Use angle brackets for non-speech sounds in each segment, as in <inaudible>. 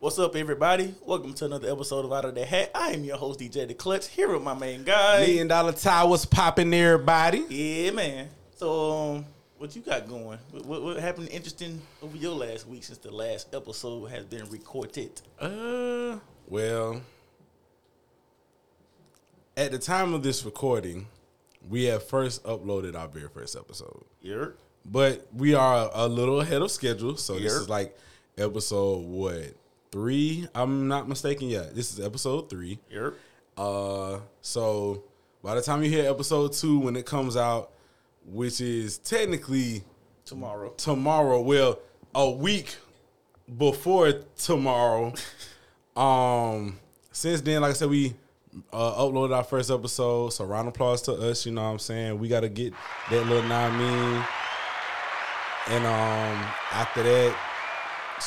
What's up, everybody? Welcome to another episode of Out of the Hat. I am your host, DJ The Clutch, here with my main guy. Million Dollar Towers popping everybody. Yeah, man. So, um, what you got going? What, what, what happened interesting over your last week since the last episode has been recorded? Uh, well, at the time of this recording, we have first uploaded our very first episode, Yep. but we are a little ahead of schedule. So this is like episode what three? I'm not mistaken. Yeah, this is episode three. Yep. Uh, so by the time you hear episode two, when it comes out, which is technically Tomorrow. tomorrow. Well, a week before tomorrow. <laughs> um, since then, like I said, we uh, uploaded our first episode. So round of applause to us. You know what I'm saying? We got to get that little nine mean. And um, after that,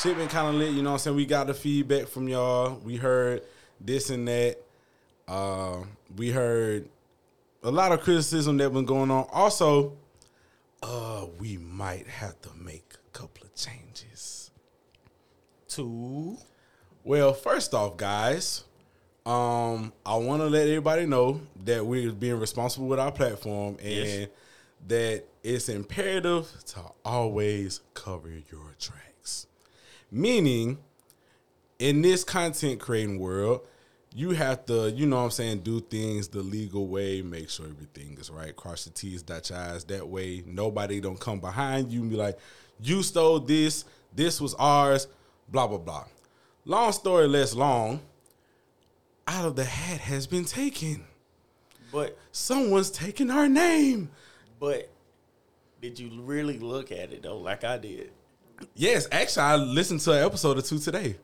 shit been kind of lit. You know what I'm saying? We got the feedback from y'all. We heard this and that. Uh, we heard a lot of criticism that been going on. Also, uh, we might have to make a couple of changes. Two. Well, first off, guys, um, I want to let everybody know that we're being responsible with our platform and Yes. that it's imperative to always cover your tracks. Meaning, in this content creating world, you have to, you know what I'm saying, do things the legal way, make sure everything is right, cross your T's, dot your I's. That way, nobody don't come behind you and be like, you stole this, this was ours, blah, blah, blah. Long story less long, out of the hat has been taken. But Someone's taken our name. but did you really look at it though, like I did? Yes, actually, I listened to an episode or two today.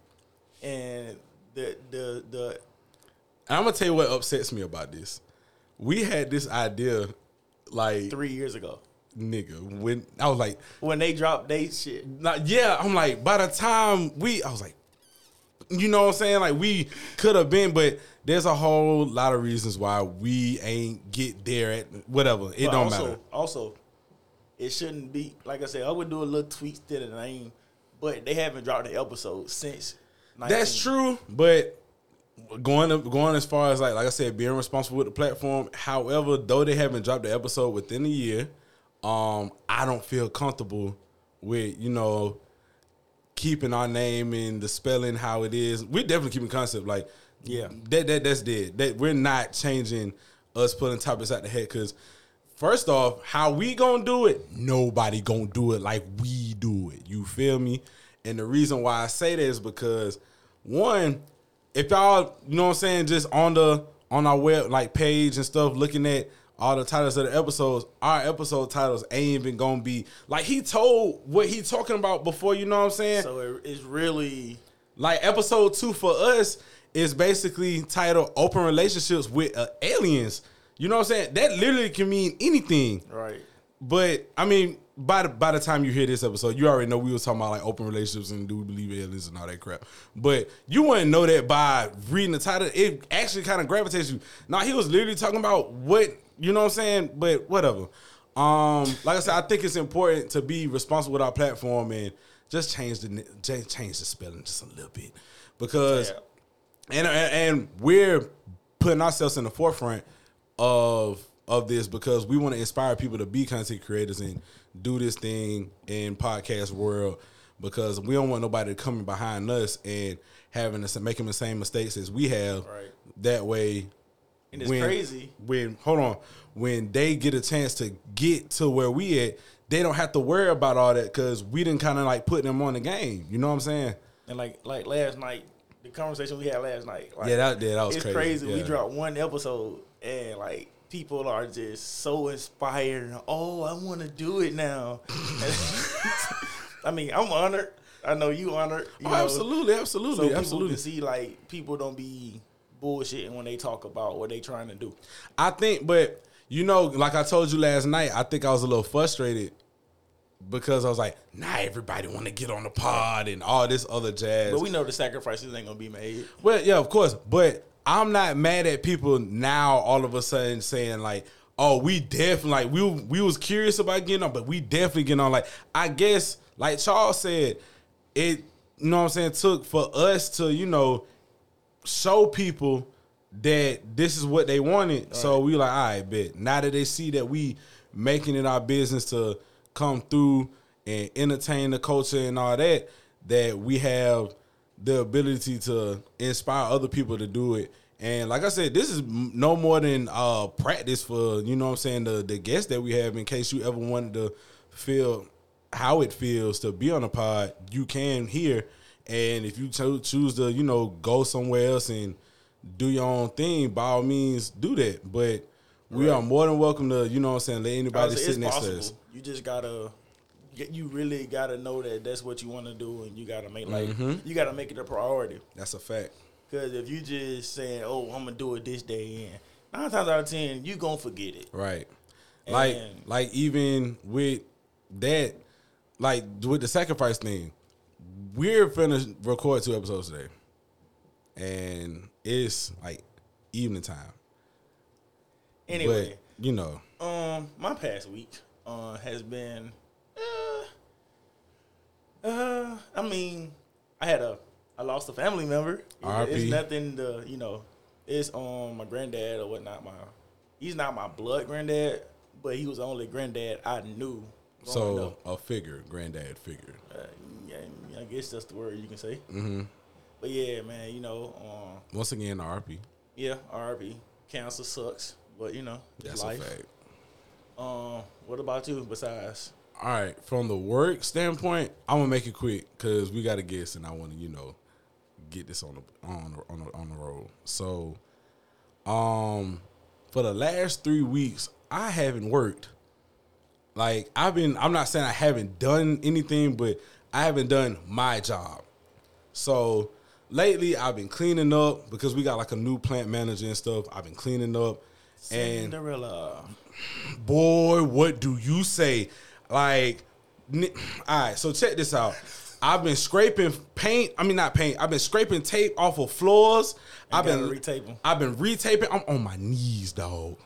And the the the I'm gonna tell you what upsets me about this. We had this idea, like three years ago nigga, when I was like, when they dropped they shit. not, yeah, I'm like, by the time we, I was like, you know what I'm saying? Like we could have been, but there's a whole lot of reasons why we ain't get there at whatever. It But don't also, matter. Also, it shouldn't be like I said. I would do a little tweaks to the name, but they haven't dropped an episode since. 19. That's true, but going up, going as far as like like I said, being responsible with the platform. However, though they haven't dropped the episode within a year, um, I don't feel comfortable with you know keeping our name and the spelling how it is. We're definitely keeping concept like Yeah. that that that's dead. That we're not changing us putting topics out the head because. First off, how we gonna do it? Nobody gonna do it like we do it. You feel me? And the reason why I say that is because one, if y'all, you know what I'm saying, just on the on our web like page and stuff, looking at all the titles of the episodes, our episode titles ain't even gonna be like he told what he talking about before. You know what I'm saying? So it, it's really Like episode two for us is basically titled "Open Relationships with uh, Aliens." You know what I'm saying? That literally can mean anything. right. But I mean, by the by the time you hear this episode, you already know we was talking about like open relationships and do we believe aliens and all that crap. But you wouldn't know that by reading the title. It actually kind of gravitates you. Now he was literally talking about what you know what I'm saying. But whatever. Um, like I said, I think it's important to be responsible with our platform and just change the change the spelling just a little bit because Yeah. and and and we're putting ourselves in the forefront of of this because we want to inspire people to be content creators and do this thing in podcast world because we don't want nobody coming behind us and having us making the same mistakes as we have. Right. That way, And it's crazy. when hold on when they get a chance to get to where we at, they don't have to worry about all that because we didn't kind of like put them on the game. You know what I'm saying? And like like last night, the conversation we had last night. Like, Yeah, that- yeah, that was it's crazy. crazy. We dropped one episode and like people are just so inspired. Oh, I want to do it now. <laughs> I mean, I'm honored. I know you honored. You Oh, know? absolutely, absolutely, people absolutely. can see like people don't be bullshitting when they talk about what they trying to do. I think, but you know, like I told you last night, I think I was a little frustrated because I was like, nah, everybody want to get on the pod and all this other jazz. But we know the sacrifices ain't gonna be made. Well, yeah, of course. But I'm not mad at people now all of a sudden saying like, oh, we definitely like we we was curious about getting on, but we definitely getting on. Like, I guess, like Charles said, it you know what I'm saying, took for us to, you know, show people that this is what they wanted. So we like, all right, bet. Now that they see that we making it our business to come through and entertain the culture and all that, that we have the ability to inspire other people to do it. And like I said, this is no more than uh practice for, you know what I'm saying, the the guests that we have in case you ever wanted to feel how it feels to be on a pod, you can here. And if you cho- choose to, you know, go somewhere else and do your own thing, by all means, do that. But we are more than welcome to, you know what I'm saying, let anybody sit next possible. to us. You just gotta, you really gotta know that that's what you want to do, and you gotta make like Mm-hmm. you gotta make it a priority. That's a fact. Because if you just saying, "Oh, I'm gonna do it this day," and nine times out of ten, you gonna forget it. Right. Like And- like even with that, like with the sacrifice thing, we're finna record two episodes today. And it's like evening time. Anyway, But you know, um, my past week uh has been, uh, uh, I mean, I had a, I lost a family member. R.I.P.. It's nothing to, you know, it's um my granddad or whatnot. My, he's not my blood granddad, but he was the only granddad I knew. so up. a figure, granddad figure. Uh, yeah, I guess that's the word you can say. hmm But yeah, man, you know, um, Once again, RP. yeah, RP. cancer sucks, but you know, it's That's life. a fact. Um, what about you? Besides, All right, from the work standpoint, I'm gonna make it quick because we got a guest, and I want to, you know, get this on the on the, on the, on the road. So, um, for the last three weeks, I haven't worked. Like I've been, I'm not saying I haven't done anything, but I haven't done my job. So lately, I've been cleaning up because we got like a new plant manager and stuff. I've been cleaning up, and Cinderella. boy, what do you say? Like, all right. So check this out. I've been scraping paint. I mean, not paint. I've been scraping tape off of floors. I've been 'em. I've been retaping. I'm on my knees, dog.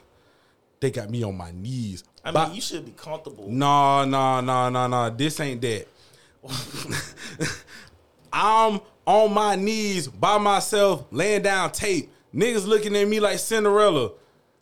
They got me on my knees. I mean, But- you should be comfortable. no, no, no, no, no. This ain't that. <laughs> I'm on my knees by myself, laying down tape. Niggas looking at me like Cinderella.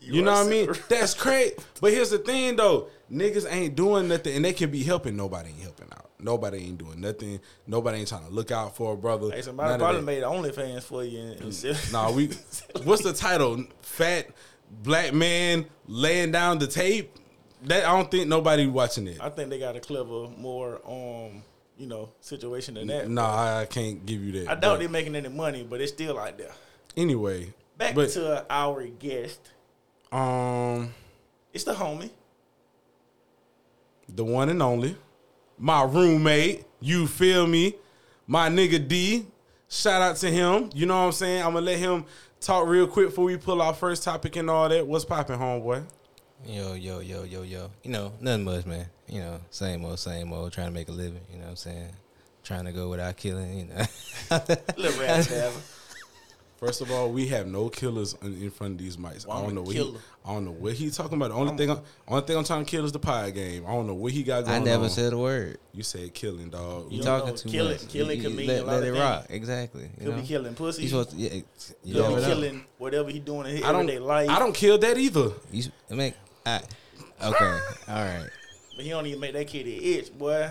You, You know what I mean? That's crazy. But here's the thing though. Niggas ain't doing nothing and they can be helping. Nobody ain't helping out. Nobody ain't doing nothing. Nobody ain't trying to look out for a brother. Hey, somebody None probably made OnlyFans for you. And, and Nah, we. <laughs> What's the title? Fat black man laying down the tape. That I don't think nobody watching it. I think they got a clever, more um, you know, situation than that. Nah, I can't give you that. I doubt they're making any money, but it's still out there. Anyway, Back but to our guest. um, It's the homie. The one and only, my roommate. You feel me? My nigga D. Shout out to him. You know what I'm saying? I'm gonna let him talk real quick before we pull our first topic and all that. What's popping, homeboy? Yo, yo, yo, yo, yo. You know, nothing much, man. You know, same old, same old, trying to make a living, you know what I'm saying? Trying to go without killing, you know. <laughs> Little <laughs> rat. First of all, we have no killers in, in front of these mics. Well, I don't know what he, killer. I don't know what he's talking about. The only thing, I'm, only thing I'm trying to kill is the pie game. I don't know what he got going. On. I never on. said a word. You said killing, dog. You You talking know, too killing- much. killing You- could mean let, a lot let of it things. rock. Exactly. You Could know? be killing pussy. You supposed to, yeah, you Could never be know. killing whatever he doing in his I don't. everyday life. I don't kill that either. You, I mean, I, okay, all right. But he don't even make that kitty itch, boy.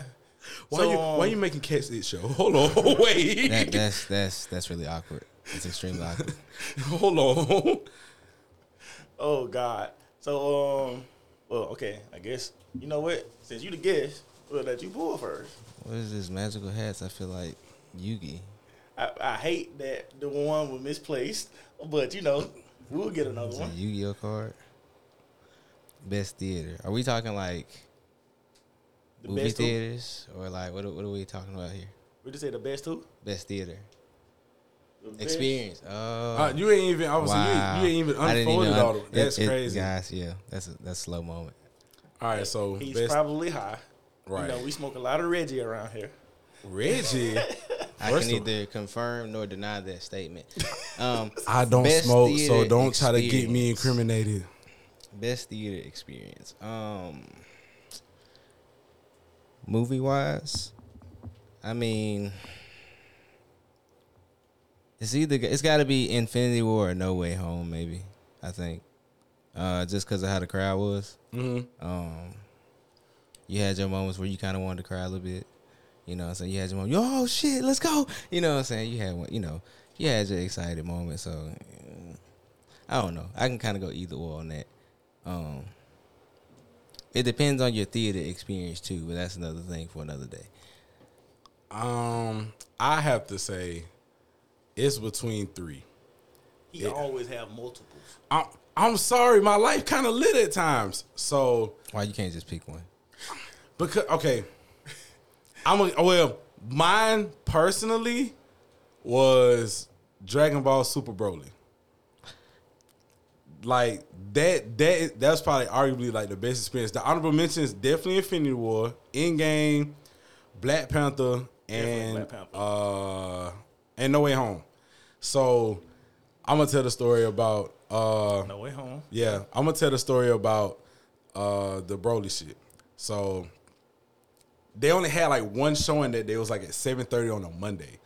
Why So, you um, Why you making cats it show? <laughs> Hold on, <laughs> wait. That, that's that's that's really awkward. It's extremely awkward. <laughs> Hold on. Oh God. So um, well, okay. I guess you know what. Since you the guest, we'll let you pull first. What is this magical hats? I feel like Yugi. I, I hate that the one was misplaced, but you know we'll get another It's one. Yu-Gi-Oh card. Best theater. Are we talking like The movie theaters or like what? are- What are we talking about here? We just say the best two. Best theater experience. Oh, Uh, you ain't even. Obviously, wow. you, you ain't even I didn't unfolded un- all. of That's it- it- crazy. guys. Yeah, that's a, that's a slow moment. all right, so He's best probably high. right. You know, we smoke a lot of Reggie around here. Reggie. <laughs> I can neither confirm nor deny that statement. Um, <laughs> I don't smoke, so don't try to get me incriminated. best theater experience. Um, movie wise, I mean, It's either it's got to be Infinity War or No Way Home, maybe. I think, uh, just because of how the crowd was. Mm-hmm. Um, you had your moments where you kind of wanted to cry a little bit. You know, what I'm saying you had your moment. Oh shit, let's go. You know, what I'm saying you had one. You know, you had your excited moment. So I don't know. I can kind of go either or on that. Um, it depends on your theater experience too, but that's another thing for another day. Um, I have to say, it's between three. He always have multiples. I'm I'm sorry, my life kind of lit at times. So Why you can't just pick one? because okay, I'm a, well. Mine personally was Dragon Ball Super Broly. Like that that that's probably arguably like the best experience. The honorable mentions definitely Infinity War, Endgame, Black Panther, and Black Panther. uh and No Way Home. So I'm gonna tell the story about uh No way home. yeah, I'm gonna tell the story about uh the Broly shit. So they only had like one showing that day. It was like at 7:30 on a Monday.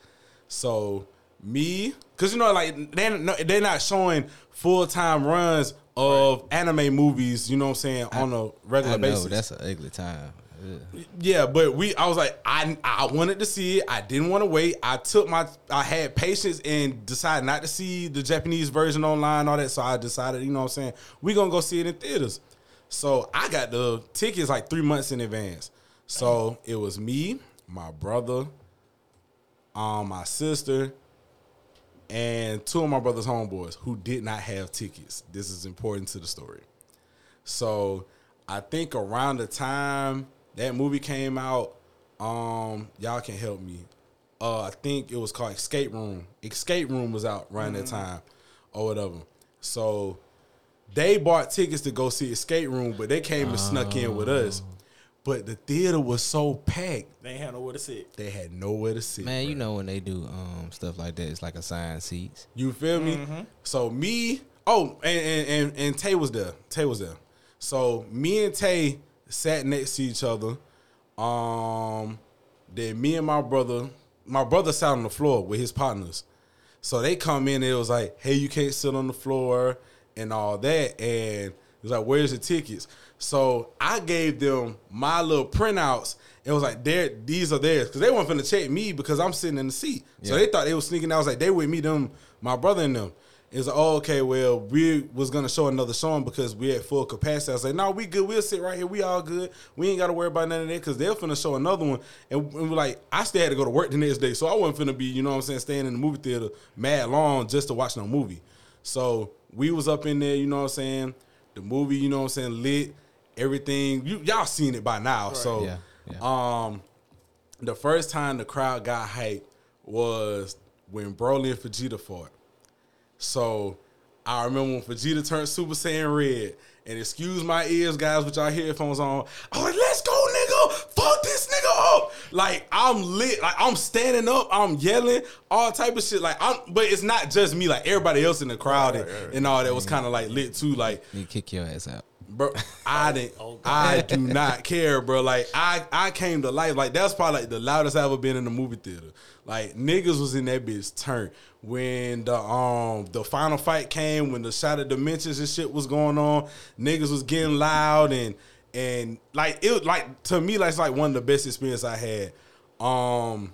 So me, cause you know, like they no, they're not showing full time runs of anime movies. You know what I'm saying on a regular I know basis. that's an ugly time. Yeah, but we I was like I I wanted to see it. I didn't want to wait. I took my I had patience and decided not to see the Japanese version online all that. So I decided, you know what I'm saying, we going to go see it in theaters. So I got the tickets like 3 months in advance. So it was me, my brother, um my sister and two of my brother's homeboys who did not have tickets. This is important to the story. So I think around the time that movie came out, um, y'all can help me. Uh, I think it was called Escape Room. Escape Room was out around that time, or whatever. So they bought tickets to go see Escape Room, but they came and snuck in with us. But the theater was so packed, They had nowhere to sit. they had nowhere to sit. Man, you know when they do um stuff like that, it's like assigned seats. You feel me? So me, oh, and, and and and Tay was there. Tay was there. So me and Tay sat next to each other. Um, then me and my brother, my brother sat on the floor with his partners. So they come in and it was like, hey, you can't sit on the floor and all that. And it was like, where's the tickets? So I gave them my little printouts. It was like, there, these are theirs. Because they weren't finna check me because I'm sitting in the seat. So they thought they was sneaking out. I was like, they with me, them, my brother and them. It's like, oh, okay, well, we was gonna show another song because we at full capacity. I was like, no, we good. We'll sit right here. We all good. We ain't gotta worry about none of that because they're finna show another one. And we were like, I still had to go to work the next day, so I wasn't finna be, you know what I'm saying, staying in the movie theater mad long just to watch no movie. So we was up in there, you know what I'm saying. The movie, you know what I'm saying, lit. Everything you y'all seen it by now. So Yeah, yeah. um the first time the crowd got hyped was when Broly and Vegeta fought. So I remember when Vegeta turned Super Saiyan Red. And excuse my ears, guys, with y'all headphones on. I was like, let's go, nigga. Fuck this nigga up. Like, I'm lit. Like, I'm standing up. I'm yelling. All type of shit. Like, I'm, but it's not just me. Like, everybody else in the crowd and, and all that was kind of like lit too. Like, You kick your ass out. bro. I didn't. <laughs> Oh, I do not care, bro. Like I, I came to life. Like that's probably like the loudest I ever been in the movie theater. Like niggas was in that bitch turn when the um the final fight came when the shattered dimensions and shit was going on. Niggas was getting loud and and like it like to me like it's like one of the best experience I had. Um,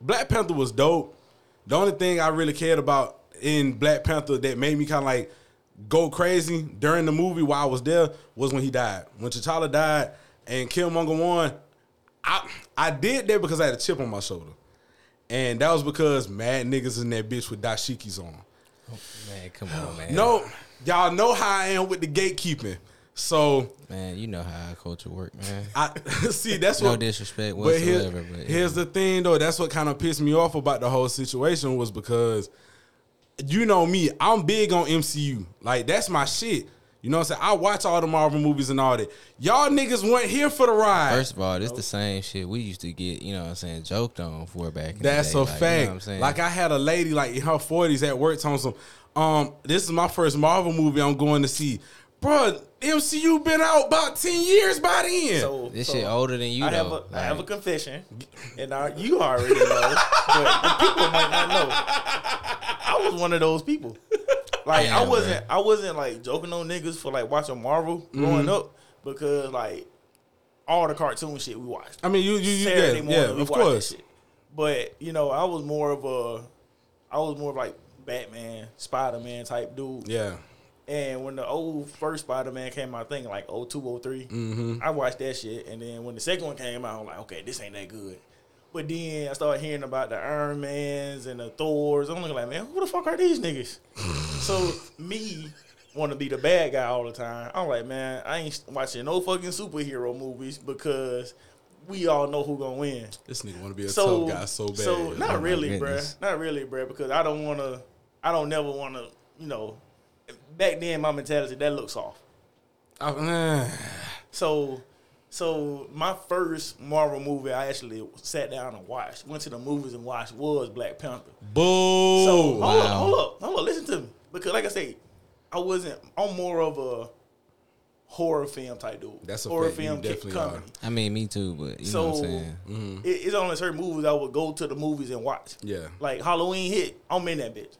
Black Panther was dope. The only thing I really cared about in Black Panther that made me kind of like go crazy during the movie while I was there was when he died. When T'Challa died and Killmonger won, I I did that because I had a chip on my shoulder. And that was because mad niggas in that bitch with dashikis on. Man, come on, man. No, y'all know how I am with the gatekeeping. So Man, you know how our culture work, man. I <laughs> see that's what No what disrespect But here- whatsoever, but, here's the thing, though. That's what kind of pissed me off about the whole situation was because you know me, I'm big on MCU. Like that's my shit. You know what I'm saying? I watch all the Marvel movies and all that. Y'all niggas weren't here for the ride. First of all, this the same shit we used to get, you know what I'm saying, joked on for back in That's the a. Like, fact. You know what I'm saying? Like I had a lady like in her 40s at work telling some, um, this is my first Marvel movie I'm going to see. Bruh, MCU been out about 10 years by then. So this so shit older than you I though. have a I have a confession, and I, you already know, but the people might not know, I was one of those people. Like I wasn't, I wasn't like joking on niggas for like watching Marvel growing up because like all the cartoon shit we watched. I mean, you, you, you Saturday yeah, morning, yeah, we of course. shit. But you know, I was more of a, I was more of like Batman, Spider Man type dude. Yeah. And when the old first Spider Man came out, I think like 02, 03, Mm-hmm. I watched that shit. And then when the second one came out, I'm like, okay, this ain't that good. But then I started hearing about the Iron Mans and the Thors. I'm looking like, man, who the fuck are these niggas? <laughs> so me want to be the bad guy all the time. I'm like, man, I ain't watching no fucking superhero movies because we all know who gonna win. This nigga want to be a So, tough guy so bad. so Oh not my really, bruh. Not really, bruh. Because I don't want to. I don't never want to. You know, back then my mentality that looks off. I- eh. So, so my first Marvel movie I actually sat down and watched, went to the movies and watched was Black Panther. Boo. So hold wow. up, hold up, hold up. Listen to me, because like I say, I wasn't. I'm more of a horror film type dude. That's a horror fact. Film definitely comedy. I mean, me too, but you So know what I'm saying. it, it's only certain movies I would go to the movies and watch. Yeah. Like Halloween hit, I'm in that bitch.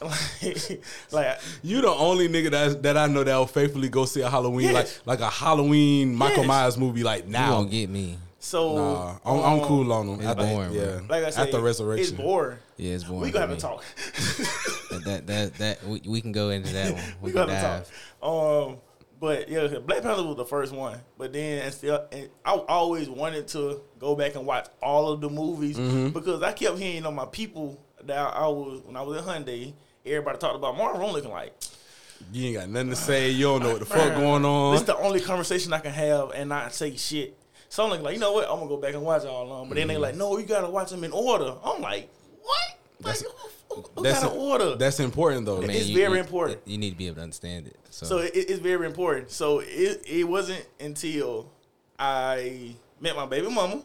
<laughs> like, like You the only nigga that that I know that will faithfully go see a Halloween Yes. like like a Halloween Michael Yes. Myers movie like You now. won't get me. So. Nah, I'm, I'm um, cool on them. it's After- boring, bro. yeah. Like I said, after resurrection. it's boring. Yeah, it's boring. We gonna for have to me. talk. <laughs> That that that, that we, we can go into that one. <laughs> We, we gonna have dive. to talk. Um, but yeah, Black Panther was the first one. But then and still, and I always wanted to go back and watch all of the movies Mm-hmm. because I kept hearing on my people that I, I was when I was in Hyundai. Everybody talked about Marvel. I'm looking like You ain't got nothing to say. You don't know what the fuck <laughs> going on. This the only conversation I can have and not say shit. So I'm like, you know what? I'm gonna go back and watch all of them. But then they like, no, you gotta watch them in order. I'm like, what? Like, That's- who, who That's got an order? That's important though. Man, It's you- very you- important. You need to be able to understand it. So, So it, it's very important. So it it wasn't until I met my baby mama,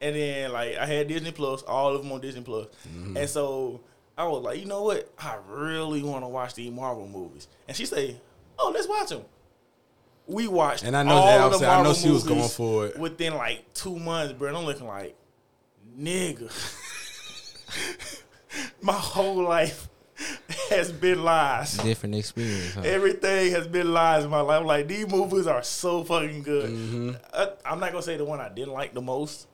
and then like I had Disney Plus, all of them on Disney Plus, Mm-hmm. and so I was like, you know what? I really want to watch these Marvel movies, and she say, oh, let's watch them. We watched, And I know all that- of the I know Marvel she was going movies for it. within like two months, bro. And I'm looking like, nigga, <laughs> my whole life has been lies. different experience. Huh? Everything has been lies in my life. Like these movies are so fucking good. Mm-hmm. I, I'm not gonna say the one I didn't like the most,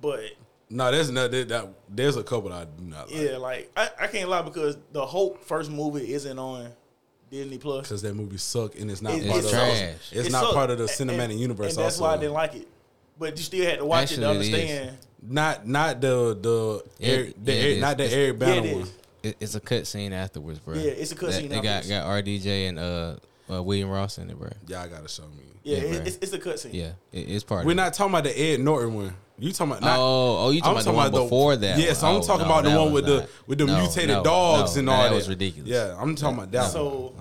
but no, there's no that, that there's a couple I do not like. yeah, like I, I can't lie because the Hope first movie isn't on Disney Plus. Because that movie sucked and it's not It- part it's of trash. it's It not sucked. part of the cinematic and- universe. and that's also. why I didn't like it. But you still had to watch Actually, it it to is. understand. Not not the the Yeah, Eric, the yeah, it Eric, not the It's- Eric Yeah, Banner it one. It, it's a cut scene afterwards, bro. Yeah, it's a cut That- scene They got got RDJ and uh, uh William Ross in it, bro. Y'all gotta show me. Yeah, Yeah, it's, it's a cutscene. Yeah, it, it's part. We're of not talking about the Ed Norton one. You talking about? It. Not, oh, oh, you talking I'm about the one before that? Yes, one. I'm Oh, talking no, about the one was with the with the No, mutated no, dogs no, and no, all that that. was ridiculous. Yeah, I'm talking about that one. So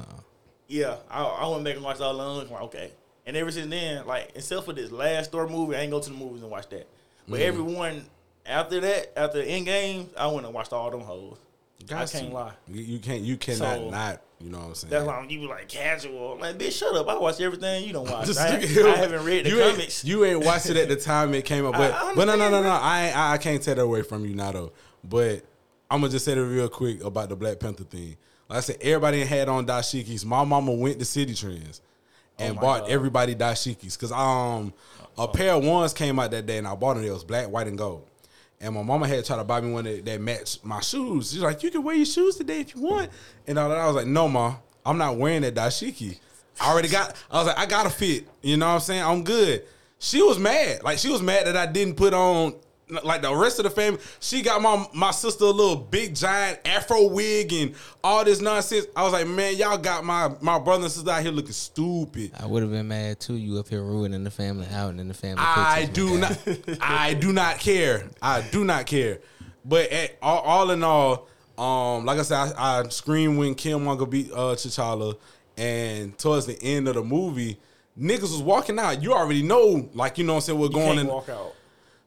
yeah, I, I went back and watched all of them. Like okay, and ever since then, like except for this last Thor movie, I ain't go to the movies and watch that. But Mm-hmm. everyone after that, after Endgame, I went and watched all them hoes. I can't to. lie. You, you can't. You cannot So- not. You know what I'm saying? That's why you be like casual. Like bitch, shut up. I watch everything you don't <laughs> watch. I. I haven't read the you comics. Ain't, you ain't watched it at the time it came up, <laughs> but I- but no no no no. I I I can't take that away from you now though. But I'm gonna just say it real quick about the Black Panther thing. Like I said, everybody had on dashikis. My mama went to Citi Trends and Oh bought God. everybody dashikis because um a pair of ones came out that day and I bought them. It was black, white, and gold. And my mama had tried to buy me one that, that matched my shoes. She's like, "You can wear your shoes today if you want." And all that. I was like, "No, ma, I'm not wearing that dashiki. I already got. I was like, I got a fit. You know what I'm saying? I'm good." She was mad. Like she was mad that I didn't put on like the rest of the family. She got my my sister a little big giant afro wig and all this nonsense. I was like, man, y'all got my my brother and sister out here looking stupid. I would have been mad too. You up here ruining the family outing and the family. I do not. <laughs> I do not care. I do not care. But at, all, all in all, um, like I said, I, I screamed when Killmonger beat uh, T'Challa, and towards the end of the movie, niggas was walking out. You already know, like you know what I'm saying, we're You going can't in. walk out.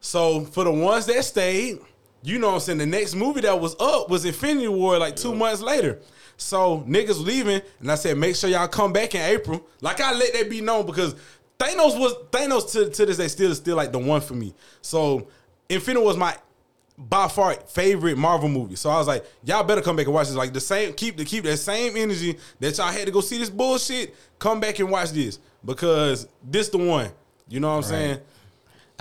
So for the ones that stayed, you know what I'm saying, the next movie that was up was Infinity War like two months later. So niggas leaving, and I said, make sure y'all come back in April. Like I let that be known because Thanos was Thanos to, to this day still is still like the one for me. So Infinity was my by far favorite Marvel movie. So I was like, y'all better come back and watch this. Like the same, keep the keep that same energy that y'all had to go see this bullshit. Come back and watch this because this the one. You know what I'm saying?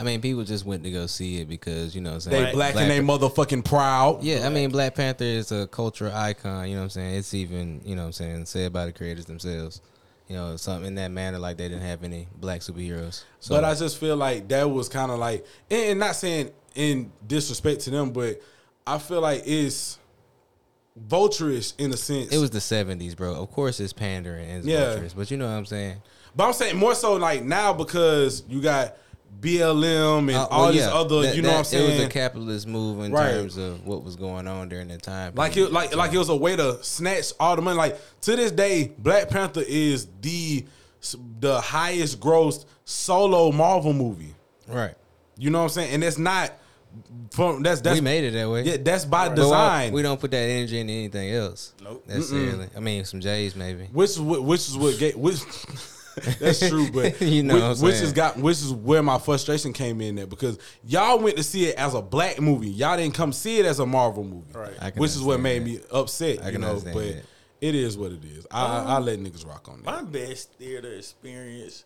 I mean, people just went to go see it because you know what I'm They saying. Right. black, and they motherfucking proud. Yeah, I mean, Black Panther is a cultural icon. You know what I'm saying? It's even you know what I'm saying said by the creators themselves. You know, something in that manner like they didn't have any black superheroes. So But I just feel like that was kind of like, and, not saying in disrespect to them, but I feel like it's vulturish in a sense. it was the '70s, bro. Of course, it's pandering and it's Yeah. but you know what I'm saying. but I'm saying more so like now because you got BLM and Uh, all well, these yeah, other, that- you know what I'm saying? It was a capitalist move in Right. terms of what was going on during that time. Like it, like like it was a way to snatch all the money. Like to this day, Black Panther is the the highest grossed solo Marvel movie. right. You know what I'm saying? And it's not from that's that's we made it that way. yeah that's by why- design. we don't put that energy into anything else. Nope. Necessarily. I mean, some J's maybe. which is what which is what gave, which <laughs> <laughs> that's true, but <laughs> You know which, which saying. is got which is where my frustration came in there because y'all went to see it as a black movie. Y'all didn't come see it as a Marvel movie, Right. Which is what made that. me upset. I you know, but that. it is what it is. I I, I um, let niggas rock on that. My best theater experience,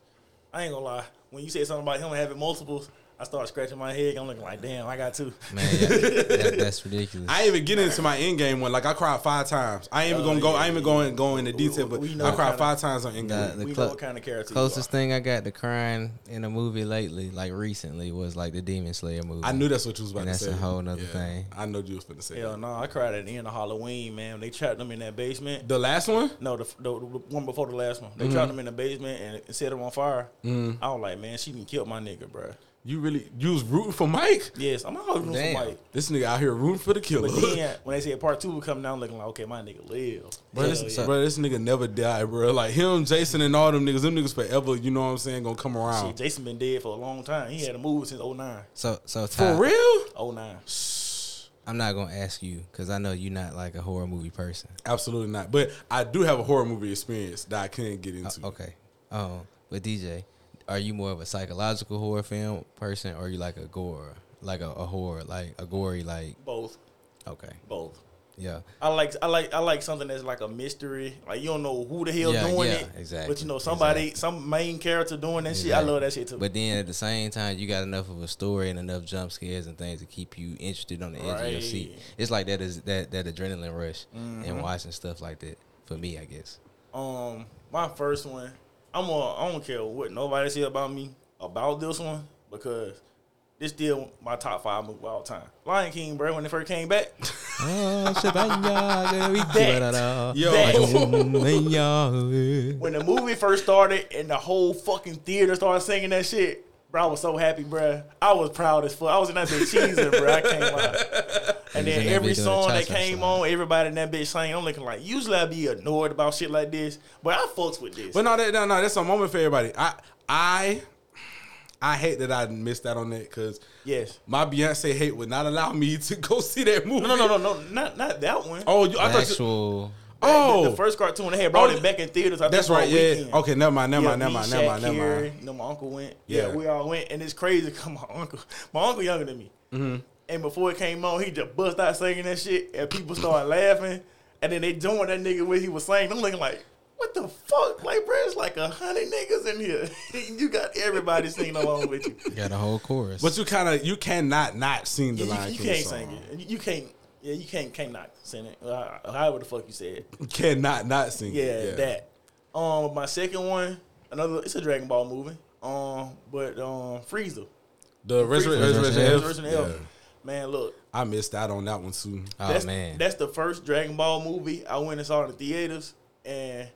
I ain't gonna lie. When you said something about him having multiples, I started scratching my head. I'm looking like, damn, I got two. Man, yeah, that, that's ridiculous. I even get into my end game one. Like I cried five times. I ain't even Oh, gonna go. yeah, I ain't even yeah. going go into detail, but I cried kinda- five times on end Nah, game. the we clo- know what kind of character Closest you thing I got to crying in a movie lately, like recently, was like the Demon Slayer movie. I knew that's what you was about And to that's say. That's a whole nother thing. I know you was gonna say. are. Hell that. no, I cried at the end of Halloween, man. When they trapped them in that basement. The last one. No, the, the, the one before the last one. They Mm-hmm. trapped them in the basement and set them on fire. I was like, man, she can kill my nigga, bro. You really you was rooting for Mike. Yes, I'm always rooting for Mike. This nigga out here rooting for the killer. But then <laughs> when they said part two would come down, looking like, okay, my nigga live. Bro, this, yeah. bro, this nigga never died, bro. Like him, Jason, and all them niggas, them niggas forever. You know what I'm saying? Gonna come around. Shit, Jason been dead for a long time. He had a movie since 09. so so For Ty, real? 09. I'm not gonna ask you because I know you're not like a horror movie person. Absolutely not. But I do have a horror movie experience that I can't get into. Uh, okay. Um, but DJ, are you more of a psychological horror film person, or are you like a gore, like a, a horror, like a gory, like Both. okay, Both. yeah, I like I like I like something that's like a mystery. Like you don't know who the hell Yeah, doing yeah, it. exactly, But you know somebody, exactly. some main character doing that shit. I love that shit too. But then at the same time, you got enough of a story and enough jump scares and things to keep you interested on the edge of your seat. It's like that is that that adrenaline rush Mm-hmm. and watching stuff like that for me, I guess. um, my first one, I'm a, I don't care what nobody say about me about this one because this still my top five movie of all time. Lion King, bro, when it first came back. Oh, <laughs> Yo, when the movie first started and the whole fucking theater started singing that shit, bro, I was so happy, bro. I was proud as fuck. I was in that bitch cheesing, bro. I can't lie. And then every song that came slide. on, everybody in that bitch sang. I'm looking like, usually I'd be annoyed about shit like this, but I fucks with this. But no, that, no, no, that's a moment for everybody. I, I, I hate that I missed out on that because yes. my Beyonce hate would not allow me to <laughs> go see that movie. No, no, no, no, no, not not that one. Oh, you, I The thought. You, actual oh, the, the first cartoon they had brought Oh, it back in theaters. I that's right. Yeah. weekend. Okay. Never mind. Never Yeah, mind. Never mind. Never mind. Never mind. You know, my uncle went. Yeah. Yeah. we all went, and it's crazy. Cause <laughs> my uncle, my uncle younger than me, Mm-hmm. And before it came on, he just bust out singing that shit, and people started laughing, and then they joined that nigga when he was singing. I'm looking like, what the fuck, like, bro? It's like a hundred niggas in here. <laughs> you got everybody singing along with you. You got a whole chorus. But you kind of you cannot not sing the You, Lion you King can't song. sing it. You- You can't. Yeah, you can't can't not sing it. Uh, however the fuck you said. You cannot not sing. Yeah, it. that. Um, my second one, another. It's a Dragon Ball movie. Um, but um, Frieza. The Resurrection Resurrection F. Resurrection Yeah. F. Man, look, I missed out on that one too. oh that's man, that's the first Dragon Ball movie I went and saw in the theaters, and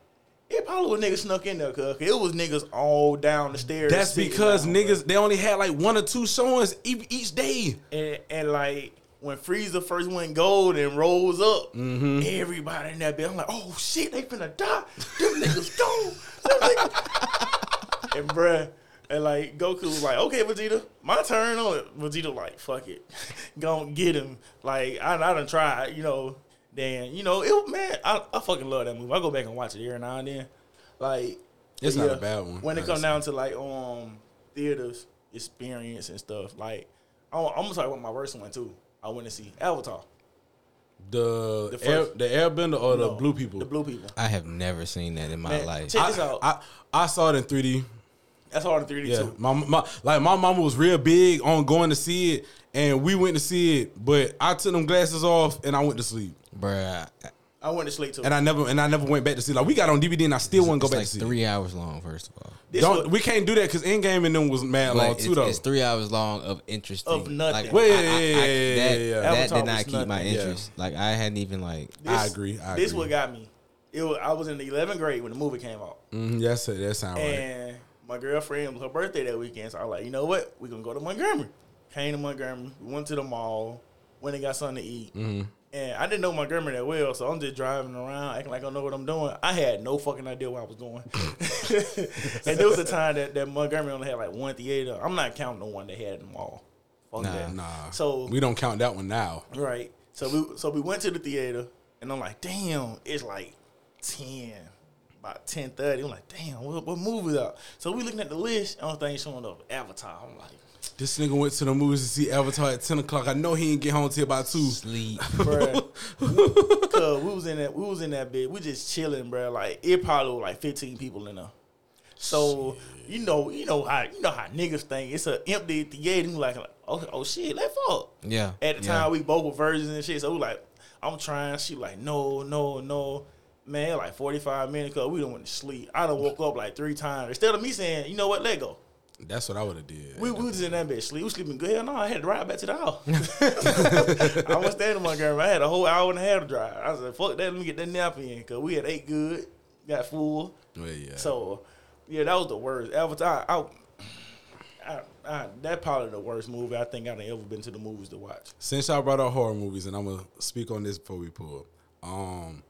it probably was niggas snuck in there, cause it was niggas all down the stairs. That's because down, niggas they only had like one or two showings each day. and, and like when Frieza first went gold and rose up, Mm-hmm. everybody in that bed, I'm like, oh shit, they finna die. Them niggas gone. Them niggas. <laughs> and bruh, and like Goku was like, okay, Vegeta, my turn on it. Vegeta like, fuck it, <laughs> gonna get him. Like I, I done tried, you know. Then you know, it man, I, I fucking love that movie. I go back and watch it every now and then. Like It's but not a bad one, When it comes down to like um theaters experience and stuff, like I'm, I'm gonna talk about my worst one too. I went to see Avatar. The, The air, first- the airbender or the blue people? The blue people. I have never seen that in my Man, life. check I, this out. I, I saw it in 3D. That's hard in 3D Yeah, too. my, my like my mama was real big on going to see it, and we went to see it. But I took them glasses off and I went to sleep, Bruh, I went to sleep too. and I never and I never went back to see. Like we got on DVD, and I still wouldn't go back like to see. three hours long. First of all. This Don't was- we can't do that because Endgame and them was mad long too it's, though. it's three hours long of interesting. Of nothing. Like, Well, yeah, I- I- yeah, I- yeah, yeah, that, yeah. that did not was keep my nothing. Yeah. interest. Like I hadn't even like. I agree. I this agree. what got me. It was, I was in the 11th grade when the movie came out, Mhm, that's it. That sound right. My girlfriend was her birthday that weekend. So I was like, you know what? We're gonna go to Montgomery. Came to Montgomery. We went to the mall. Went and got something to eat. Mm-hmm. And I didn't know Montgomery that well, so I'm just driving around acting like I don't know what I'm doing. I had no fucking idea where I was going. <laughs> and there was a time that, that Montgomery only had like one theater. I'm not counting the one they had in the mall. Fuck Nah. that. Nah, So we don't count that one now. Right. So we so we went to the theater and I'm like, damn, it's like ten, about ten thirty. I'm like, damn, what, what movie out? So we looking at the list. Only thing showing up Avatar. I'm like, This nigga went to the movies to see Avatar at ten o'clock. I know he didn't get home till about two. Sleep. <laughs> bruh, cause we was in that we was in that bed. We just chilling, bro. Like it probably was like fifteen people in there. So you know, you know how you know how niggas think. It's an empty theater. You like, oh, oh shit, let's fuck. Yeah. At the yeah. time, we both were virgins and shit. So we like, I'm trying. She like, no, no, no. Man, like 45 minutes because we don't went to sleep. I done woke up like three times. Instead of me saying, you know what, let go. That's what I would have did. We, we was in that bed sleep. We was sleeping good. Hell no, I had to drive back to the house. <laughs> I was standing in Montgomery. I had a whole hour and a half to drive. I said, fuck that. Let me get that nap in because we had ate good, got full. Well, yeah. So, yeah, that was the worst. Avatar, I, I, I, that probably the worst movie I think I've ever been to the movies to watch. Since y'all brought up horror movies, and I'm gonna speak on this before we pull. Um,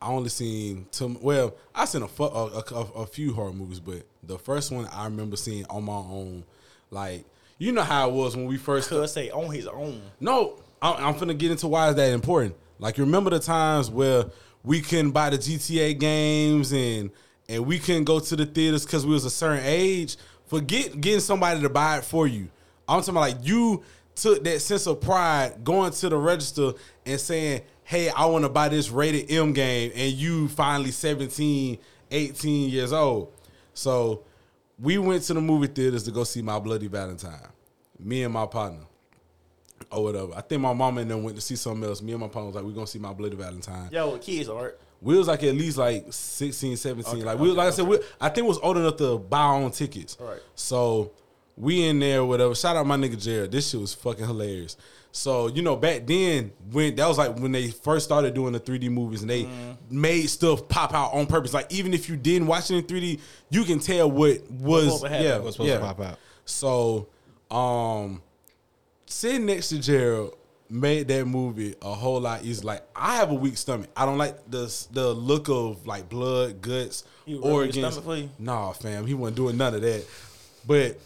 I only seen two. Well, I seen a, fu- a, a, a- few horror movies, but the first one I remember seeing on my own, like you know how it was when we first. Cuz say on his own. No, I, I'm finna get into why is that important. Like, you remember the times where we couldn't buy the GTA games and and we couldn't go to the theaters because we was a certain age. Forget getting somebody to buy it for you. I'm talking about like you took that sense of pride going to the register and saying, "Hey, I want to buy this rated M game," and you finally 17, 18 years old. So we went to the movie theaters to go see My Bloody Valentine. Me and my partner or whatever. I think my mama and them went to see something else. Me and my partner was like, we're gonna see my bloody Valentine. Yo, with kids, art. We was like at least like 16, 17. Okay, like we okay, like I said, we, I think we was old enough to buy our own tickets. Right. So we in there, whatever. Shout out my nigga Jared. This shit was fucking hilarious. So, you know, back then, when that was like when they first started doing the 3D movies and they Mm-hmm. made stuff pop out on purpose. Like even if you didn't watch it in 3D, you can tell what was supposed to happen. yeah, What's supposed yeah. to pop out? So, um, sitting next to Gerald made that movie a whole lot easier. Like I have a weak stomach. I don't like the the look of like blood, guts, your organs. Nah, fam, he wasn't doing none of that. But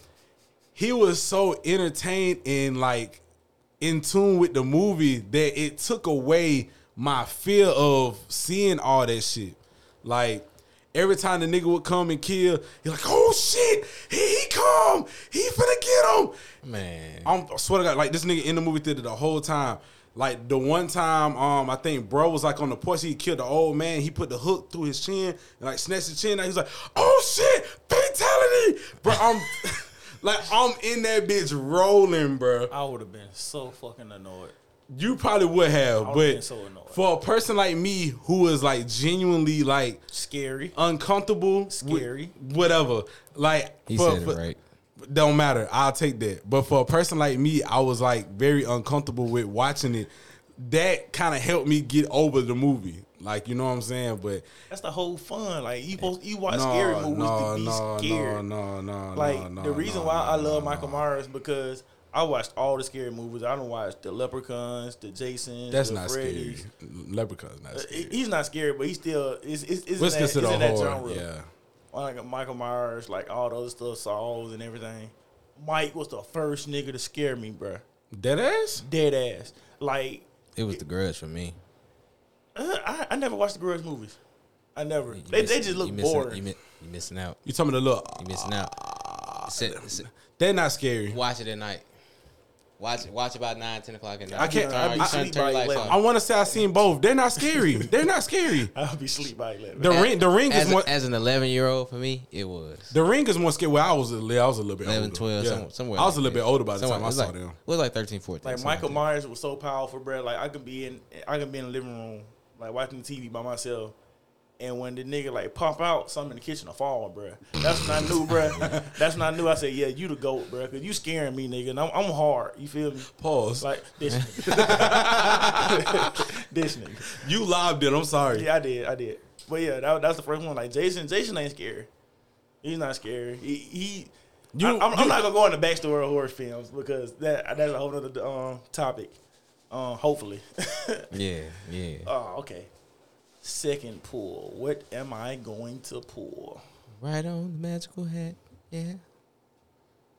he was so entertained and like in tune with the movie that it took away my fear of seeing all that shit. Like every time the nigga would come and kill, you're like, oh shit, here he come, he finna get him. Man. I'm, I swear to God, like this nigga in the movie theater the whole time. Like the one time, um, I think bro was like on the porch. He killed the old man. He put the hook through his chin and like snatched his chin. out. He's like, "Oh shit, fatality, bro!" I'm <laughs> like, I'm in that bitch rolling, bro. I would have been so fucking annoyed. You probably would have, would've but been so annoyed. for a person like me who is like genuinely like Scary. uncomfortable, Scary. whatever, like He for- said it for- right. don't matter. I'll take that. But for a person like me, I was like very uncomfortable with watching it. That kind of helped me get over the movie. Like you know what I'm saying? But That's the whole fun. Like you supposed you watch no, scary movies no, to be no, scared. no, no, no, like no, the reason no, why no, I love no, Michael no. Myers because I watched all the scary movies. I don't watch the Leprechauns, the Jasons, That's the not Freddy's. scary. Leprechaun's not Uh, scary. He's not scary, but he still is. Is, is in that, is that horror? genre. Yeah. like Michael Myers, like all the other stuff, Saws and everything. Mike was the first nigga to scare me, bruh. Dead ass. Dead ass. Like It was the grudge for me. Uh, I, I never watched the Grudge movies. I never. You They, miss- they just you look missing- boring. You, mi- you missing out. You told me to look. You missing out. Sit, sit- They're not scary. watch it at night. Watch watch about nine, ten o'clock at night. I can't- Turn, I- you I- turn, sleep turn by your lights 11. I want to say I seen both. They're not scary. They're not scary. <laughs> I'll be sleep by eleven. The ring, the ring is As, more. as an eleven year old for me, it was. The ring is more scary. Well, I was a little, I was a little bit 11, older. 12, Yeah. some- somewhere. I was a little that. bit older by the Somewhere- time it I was saw like, them. It was like 13, 14. Like Michael. Myers was so powerful, bro. Like I could be in, I could be in the living room, like watching the TV by myself, and when the nigga like pop out, something in the kitchen will fall, bro. That's not new, bro. <laughs> That's not new. I said, yeah, you the goat, bro, because you scaring me, nigga. And I'm, I'm hard. You feel me? Pause. Like this, <laughs> <laughs> this nigga. you lobbed it. I'm sorry. Yeah, I did, I did. But yeah, that, that's the first one. Like Jason, Jason ain't scary. He's not scary. He, he You- I, am not gonna go into backstory of horror films because that that's a whole other um, topic. Um, hopefully. <laughs> Yeah, yeah. oh, okay. Second pull. What am I going to pull? Right on the magical hat. Yeah.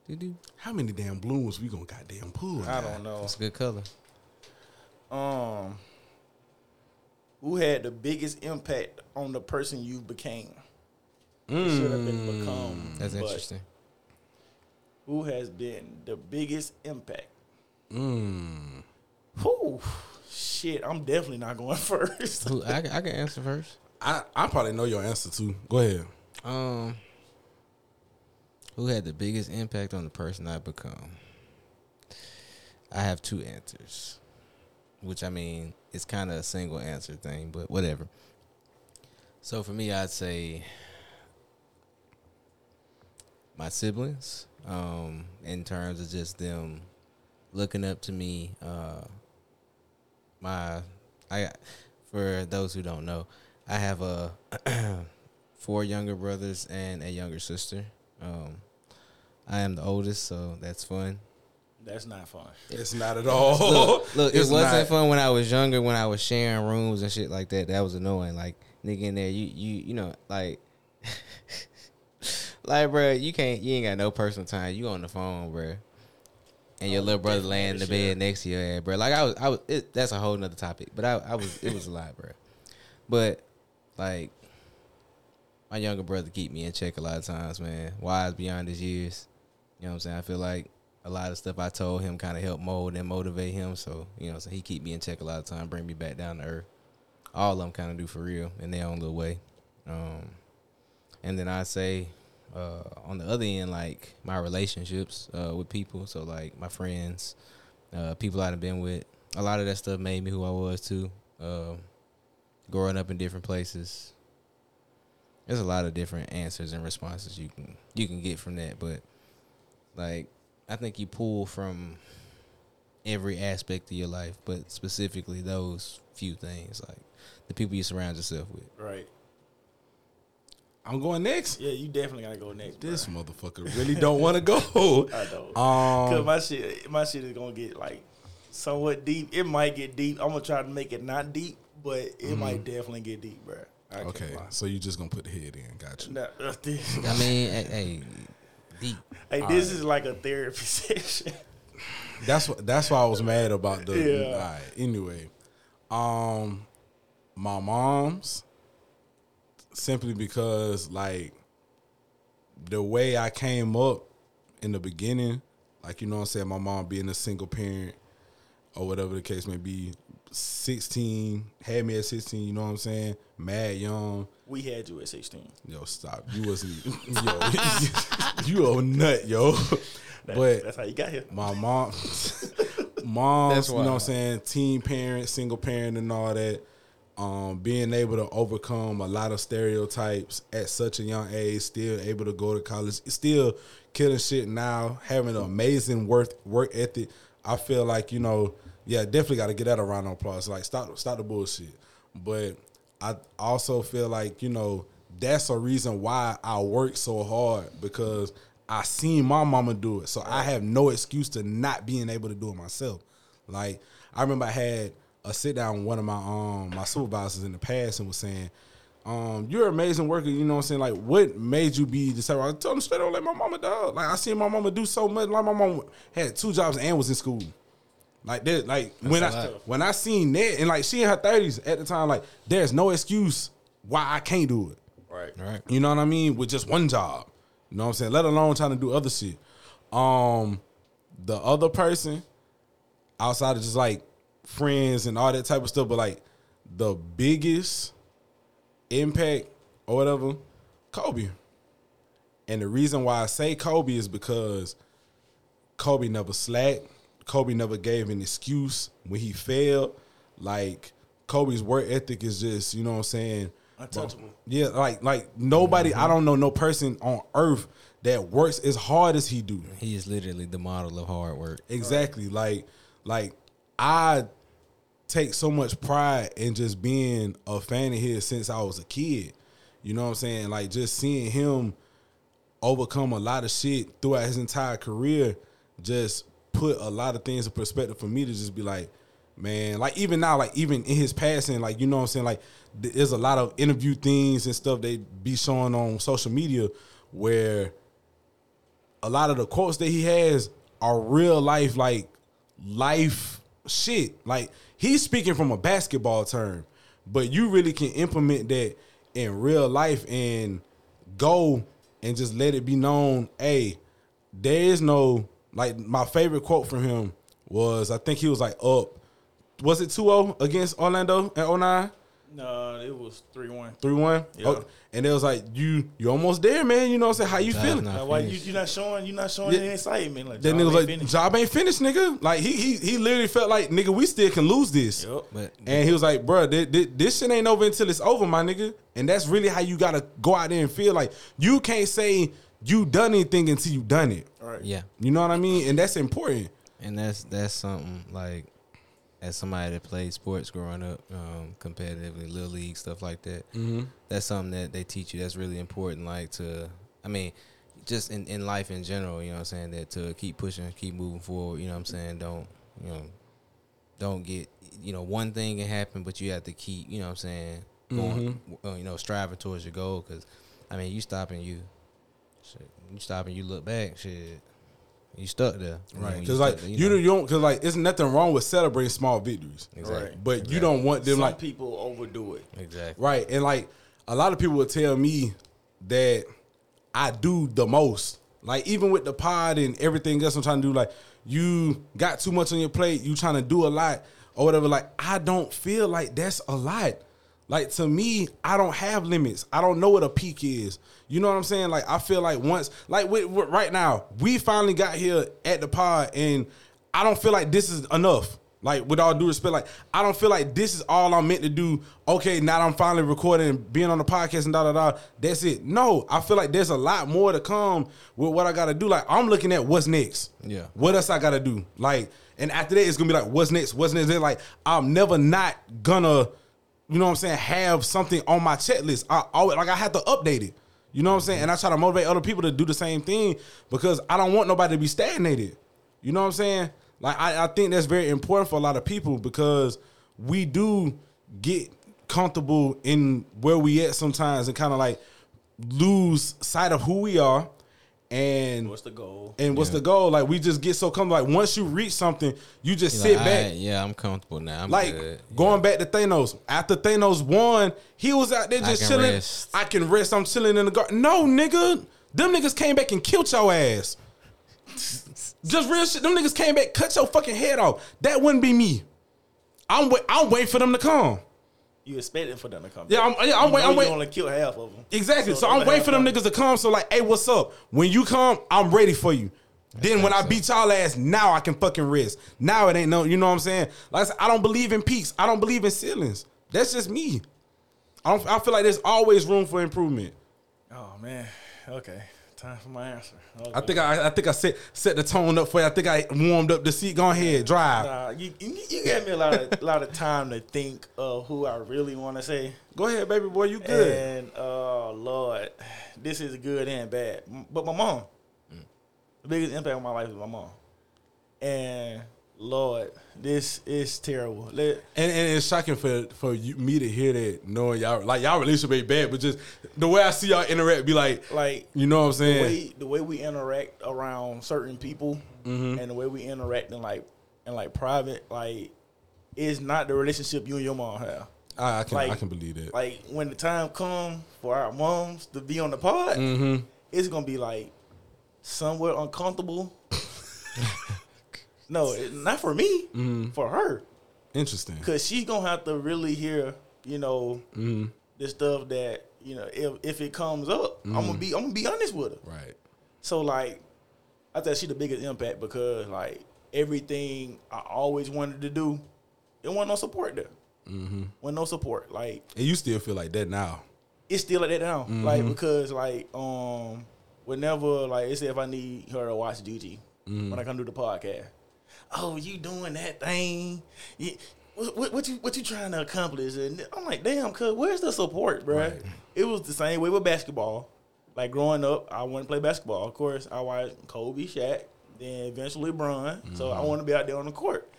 Do do. How many damn blooms we gonna goddamn pull? I don't know. It's a good color. Um, who had the biggest impact on the person you became? It should have been become. That's interesting. Who has been the biggest impact? Mm. Whew. Shit, I'm definitely not going <laughs> first. Who, I, can- I can answer first. I I probably know your answer too. Go ahead. Um, who had the biggest impact on the person I become? I have two answers, which I mean, it's kind of a single answer thing, but whatever. So for me, I'd say my siblings, um, in terms of just them looking up to me. Uh, my, I, for those who don't know, I have a <clears throat> four younger brothers and a younger sister. Um, I am the oldest, so that's fun. That's not fun. It's not at all. Look, look <laughs> it wasn't not. fun when I was younger. When I was sharing rooms and shit like that, that was annoying. Like nigga in there, you you you know like. <laughs> Like, bro, you can't, you ain't got no personal time. You on the phone, bro, and your little brother laying in the bed next to your ass, bro. Like, I was, I was. It, that's a whole nother topic, but I, I was, it was a lot, bro. But like, my younger brother keep me in check a lot of times, man. Wise beyond his years. You know what I'm saying? I feel like a lot of stuff I told him kind of helped mold and motivate him. So, you know so He keep me in check a lot of time, bring me back down to earth. All of them kind of do for real in their own little way. Um, and then I say, uh, on the other end, like my relationships uh, with people. So, like my friends, uh, people I've been with. A lot of that stuff made me who I was too. Um growing up in different places. There's a lot of different answers and responses you can you can get from that, but like I think you pull from every aspect of your life, but specifically those few things, like the people you surround yourself with. Right. I'm going next. Yeah, you definitely gotta go next. This bruh. motherfucker really don't want to go. <laughs> I know. <laughs> Cause Um, my shit, my shit is gonna get like somewhat deep. It might get deep. I'm gonna try to make it not deep, but it might definitely get deep, bro. I okay, so you just gonna put the head in? Got you. Nah, uh, <laughs> this, I mean, hey, hey, deep. hey, this is like a therapy session. That's what. That's why I was mad about the. Yeah. All right. Anyway, um, my mom's simply because like the way I came up in the beginning, like you know what I'm saying, my mom being a single parent or whatever the case may be, sixteen had me at sixteen. You know what I'm saying? Mad young. We had you at 16. Yo, stop. You wasn't. <laughs> yo, <laughs> you a nut, yo. That- <laughs> But that's how you got here. my mom, moms, you know what I'm saying, teen parent, single parent, and all that. Um, being able to overcome a lot of stereotypes at such a young age, still able to go to college, still killing shit now, having an amazing work work ethic. I feel like you know, yeah, definitely got to get that a round of applause. Like stop, stop the bullshit. But I also feel like you know that's a reason why I work so hard because I seen my mama do it, so I have no excuse to not being able to do it myself. Like I remember I had a sit down with one of my um my supervisors in the past and was saying, um, you're an amazing worker, you know what I'm saying? Like what made you be this type of- I told him straight up like my mama dog. Like I seen my mama do so much. Like my mom had two jobs and was in school. Like that, like when I lot. when I seen that and like she in her thirties at the time, like there's no excuse why I can't do it. Right. Right. You know what I mean? With just one job. You know what I'm saying? Let alone trying to do other shit. Um, the other person, outside of just like friends and all that type of stuff, but like the biggest impact or whatever, Kobe. And the reason why I say Kobe is because Kobe never slacked. Kobe never gave an excuse when he failed. Like Kobe's work ethic is just, you know what I'm saying? Untouchable. Yeah, like like nobody, I mm-hmm. don't know no person on earth that works as hard as he do. He is literally the model of hard work. Exactly. Like like I take so much pride in just being a fan of his since I was a kid. You know what I'm saying? Like just seeing him overcome a lot of shit throughout his entire career just put a lot of things in perspective for me to just be like, man, like even now, like even in his passing, like you know what I'm saying, like there's a lot of interview things and stuff they be showing on social media where a lot of the quotes that he has are real life, like life shit. Like he's speaking from a basketball term, but you really can implement that in real life and go and just let it be known. Hey, there is no like my favorite quote from him was I think he was like up. Was it 2-0 against Orlando at 09? No, it was three one. Three one. Yeah. Oh, and it was like you, you almost there, man. You know what I'm saying? How you Job's feeling? not Now, why you finished. you not showing you not showing Yeah. any excitement? Like That nigga was like, finished. job ain't finished, nigga. Like he he he literally felt like nigga, we still can lose this. Yup. But And he was like, bro, this, this, this shit ain't over until it's over, my nigga. And that's really how you gotta go out there and feel like you can't say you done anything until you done it. All right. yeah, You know what I mean? And that's important. and that's that's something like as somebody that played sports growing up, um, competitively, little league stuff like that. Mm-hmm. That's something that they teach you. That's really important. Like to, I mean, just in, in life in general. You know what I'm saying? That to keep pushing, keep moving forward. You know what I'm saying? Don't you know? Don't get you know one thing can happen, but you have to keep you know what I'm saying going. uh, you know, striving towards your goal. Because I mean, you stopping you, shit, you stopping you look back, shit. You stuck there, Right. you Because stuck like there, you, know. you don't cause like it's nothing wrong with celebrating small victories. exactly, Right. But you don't want them Some like people overdo it. exactly. Right. And like a lot of people would tell me that I do the most. Like even with the pod and everything else I'm trying to do, like you got too much on your plate, you trying to do a lot or whatever. Like I don't feel like that's a lot. Like to me, I don't have limits. I don't know what a peak is. You know what I'm saying? Like I feel like once, like with- right now, we finally got here at the pod, and I don't feel like this is enough. Like with all due respect, like I don't feel like this is all I'm meant to do. Okay, now I'm finally recording, and being on the podcast and da da da. That's it. No, I feel like there's a lot more to come with what I got to do. Like I'm looking at what's next. Yeah. What else I got to do? Like, and after that, it's gonna be like, what's next? What's next? Like I'm never not gonna, you know what I'm saying, have something on my checklist. I always like I have to update it. You know what I'm saying? And I try to motivate other people to do the same thing because I don't want nobody to be stagnated. You know what I'm saying? Like I, I think that's very important for a lot of people because we do get comfortable in where we at sometimes and kind of like lose sight of who we are and What's the goal? and what's the goal. Like we just get so comfortable. Like once you reach something, you just You're sit like, back. "Alright, yeah, I'm comfortable now. I'm Like good. going back to Thanos. After Thanos won, he was out there just can chilling. rest. I can rest. I'm chilling in the garden. No, nigga. Them niggas came back and killed your ass. <laughs> Just real shit. Them niggas came back, cut your fucking head off. That wouldn't be me. I'm wait, I'm waiting for them to come. You expecting for them to come? Yeah, I'm- yeah, I'm waiting. wait- I'm you wait- only kill half of them. Exactly. So, the I'm waiting for them niggas to come. So like, hey, what's up? When you come, I'm ready for you. Then when I beat y'all ass, now I can fucking rest. Now it ain't no, you know what I'm saying? Like I said, I don't believe in peaks. I don't believe in ceilings. That's just me. I don't. I feel like there's always room for improvement. Oh man. Okay. Time for my answer. Okay. I think I, I think I set set the tone up for you. I think I warmed up the seat. Go ahead, drive. Nah, you, you you gave me a lot of lot of time to think of who I really want to say. Go ahead, baby boy. You good? And oh Lord, this is good and bad. But my mom, mm. the biggest impact on my life is my mom. And Lord, this is terrible. Let, And, and it's shocking for for you, me to hear that, knowing y'all like y'all relationship ain't bad, but just the way I see y'all interact, be like, like you know what I'm the saying? way the way we interact around certain people Mm-hmm. and the way we interact in like in like private, like is not the relationship you and your mom have. I, I can I can believe that. Like when the time come for our moms to be on the pod, mm-hmm. it's gonna be like somewhere uncomfortable. <laughs> No, not for me. Mm-hmm. For her, Interesting. because she's gonna have to really hear, you know, Mm-hmm. the stuff that you know. If if it comes up, I'm gonna be I'm gonna be honest with her. Right. So like, I thought she the biggest impact because like everything I always wanted to do, it wasn't no support there. Mm-hmm. Wasn't no support. Like And you still feel like that now. it's still like that now. Mm-hmm. Like because like um whenever like let's if I need her to watch Gigi Mm-hmm. when I come do the podcast. Oh, you doing that thing? You, what, what, what you what you trying to accomplish? And I'm like, damn, cuz where's the support, bro? Right. It was the same way with basketball. Like growing up, I wanted to play basketball. Of course, I watched Kobe, Shaq, then eventually Bron. So Mm-hmm. I want to be out there on the court.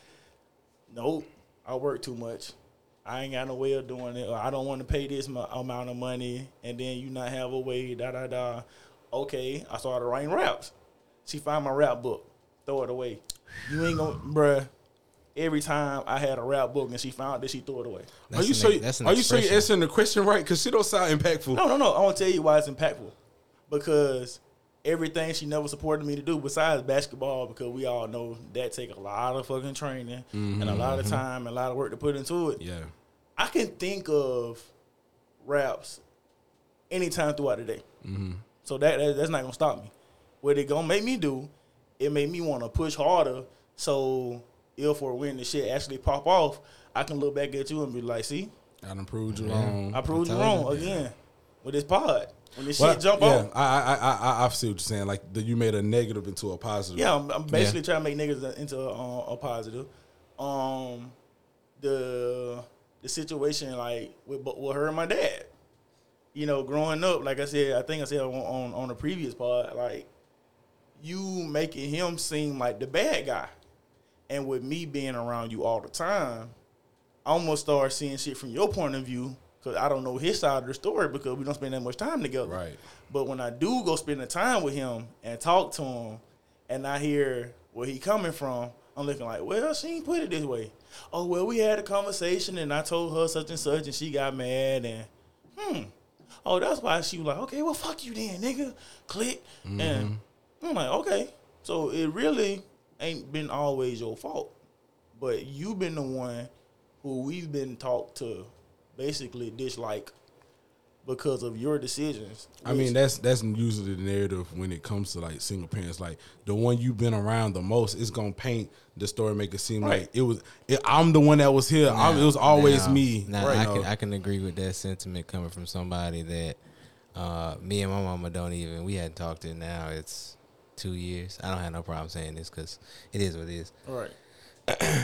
Nope, I work too much. I ain't got no way of doing it. I don't want to pay this amount of money, and then you not have a way. Da da da. Okay, I started writing raps. She find my rap book, throw it away. You ain't gonna, bruh. Every time I had a rap book and she found it, she threw it away. Are you an- sure? that's Are you sure you're answering the question right? Because she don't sound impactful. No, no, no. I want to tell you why it's impactful. Because everything she never supported me to do, besides basketball, because we all know that take a lot of fucking training and a lot of mm-hmm. time and a lot of work to put into it. Yeah. I can think of raps anytime throughout the day. Mm-hmm. So that, that that's not gonna stop me. What it gonna make me do, it made me want to push harder. So if or when the shit actually pop off, I can look back at you and be like, "See, I done proved you wrong. I proved you wrong you. again with this pod." When this Well, shit jump yeah, off, I, I, I, I, I see what you're saying. Like the, you made a negative into a positive. Yeah, I'm, I'm basically trying to make niggas into a, a positive. Um, the the situation like with with her and my dad. You know, growing up, like I said, I think I said on on, on the previous part, like you making him seem like the bad guy, and with me being around you all the time, I almost start seeing shit from your point of view because I don't know his side of the story because we don't spend that much time together. Right. But when I do go spend the time with him and talk to him, and I hear where he coming from, I'm looking like, well, she ain't put it this way. Oh well, we had a conversation, and I told her such and such, and she got mad, and hmm. Oh, that's why she was like, okay, well, fuck you then, nigga. Click, and I'm like, okay. So it really ain't been always your fault, but you've been the one who we've been taught to basically dislike because of your decisions. I mean, that's that's usually the narrative when it comes to like single parents. Like the one you've been around the most is gonna paint the story, make it seem Right. like it was. It, I'm the one that was here. I'm, it was always Now- me. Now Right. I No. can I can agree with that sentiment coming from somebody that uh, me and my mama don't even we hadn't talked in now it's two years. I don't have no problem saying this because it is what it is. all right.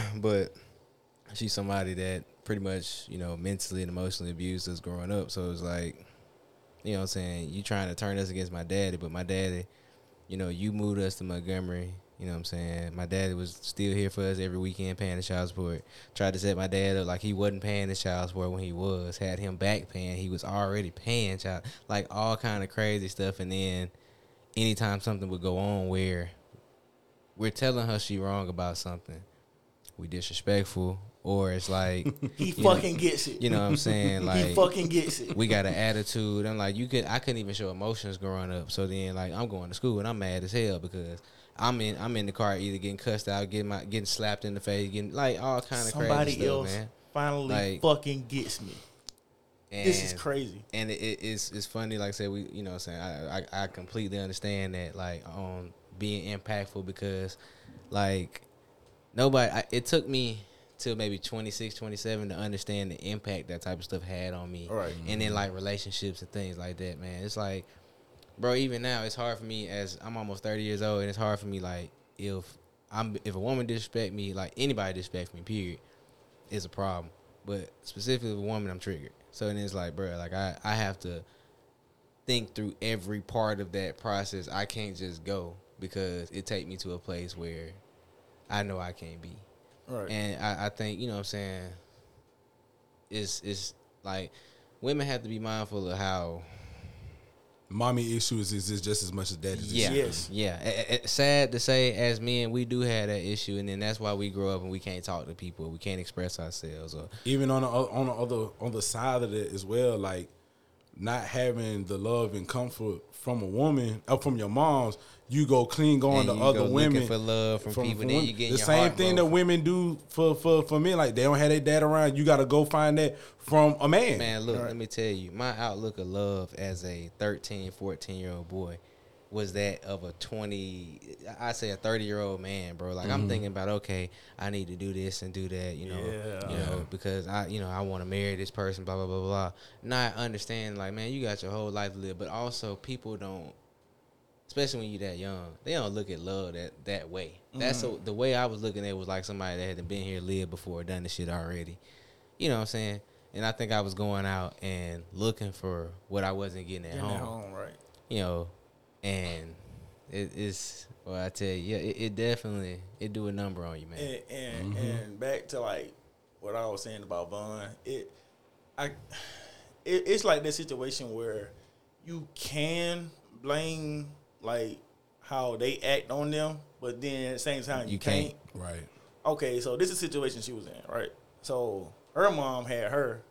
<clears throat> But she's somebody that pretty much you know mentally and emotionally abused us growing up. So it's like you know what I'm saying you trying to turn us against my daddy, but my daddy, you know, you moved us to Montgomery. You know what I'm saying? My daddy was still here for us every weekend paying the child support. Tried to set my dad up like he wasn't paying the child support when he was. Had him back paying. He was already paying child like all kind of crazy stuff. And then anytime something would go on where we're telling her she wrong about something, we disrespectful, or it's like <laughs> He you know- fucking gets it. you know what I'm saying? <laughs> Like he fucking gets it. we got an attitude. I'm like, you could I couldn't even show emotions growing up. So then like I'm going to school and I'm mad as hell because I'm in I'm in the car either getting cussed out, getting my getting slapped in the face, getting like all kind of Somebody crazy else stuff, man. finally Like- fucking gets me. And, This is crazy. And it, it, it's it's funny, like I said, we you know what I'm saying I, I I completely understand that like on being impactful because like nobody I, it took me till maybe 26 27 to understand the impact that type of stuff had on me right. and then like relationships and things like that man it's like bro even now it's hard for me as i'm almost 30 years old and it's hard for me like if i'm if a woman disrespect me like anybody disrespect me period is a problem but specifically with a woman i'm triggered so it's like bro like i i have to think through every part of that process. I can't just go because it take me to a place where i know i can't be. Right. and I, I think, you know what I'm saying, it's it's like women have to be mindful of how Mommy issues is just as much as daddy's yeah, Yes. yeah. A- a- a- sad to say, as men, we do have that issue, and then that's why we grow up and we can't talk to people, we can't express ourselves, or even on the on the other on the side of it as well. Like not having the love and comfort from a woman or from your moms, you go clean going to other women for love from people, then you getting the same thing that women do for for for men. Like they don't have their dad around. You got to go find that from a man. Man, look, let me tell you, my outlook of love as a 13, 14 year old boy was that of a 20, I say a 30 year old man, bro. Like, Mm-hmm. I'm thinking about, okay, I need to do this and do that, you know, Yeah. you know, because I, you know, I want to marry this person, blah, blah, blah, blah. Not understand, like, man, you got your whole life to live, but also people don't, especially when you're that young, they don't look at love that, that way. That's Mm-hmm. a, the way I was looking at it was like somebody that had been here, lived before, done the shit already. You know what I'm saying? And I think I was going out and looking for what I wasn't getting at In home. at home, right? You know, and it's well, I tell you, yeah, it, it definitely it do a number on you, man. And and, Mm-hmm. and back to like what I was saying about Vaughn, it I it, it's like that situation where you can blame like how they act on them, but then at the same time you, You can't. can't. right. Okay, so this is the situation she was in, right? So her mom had her.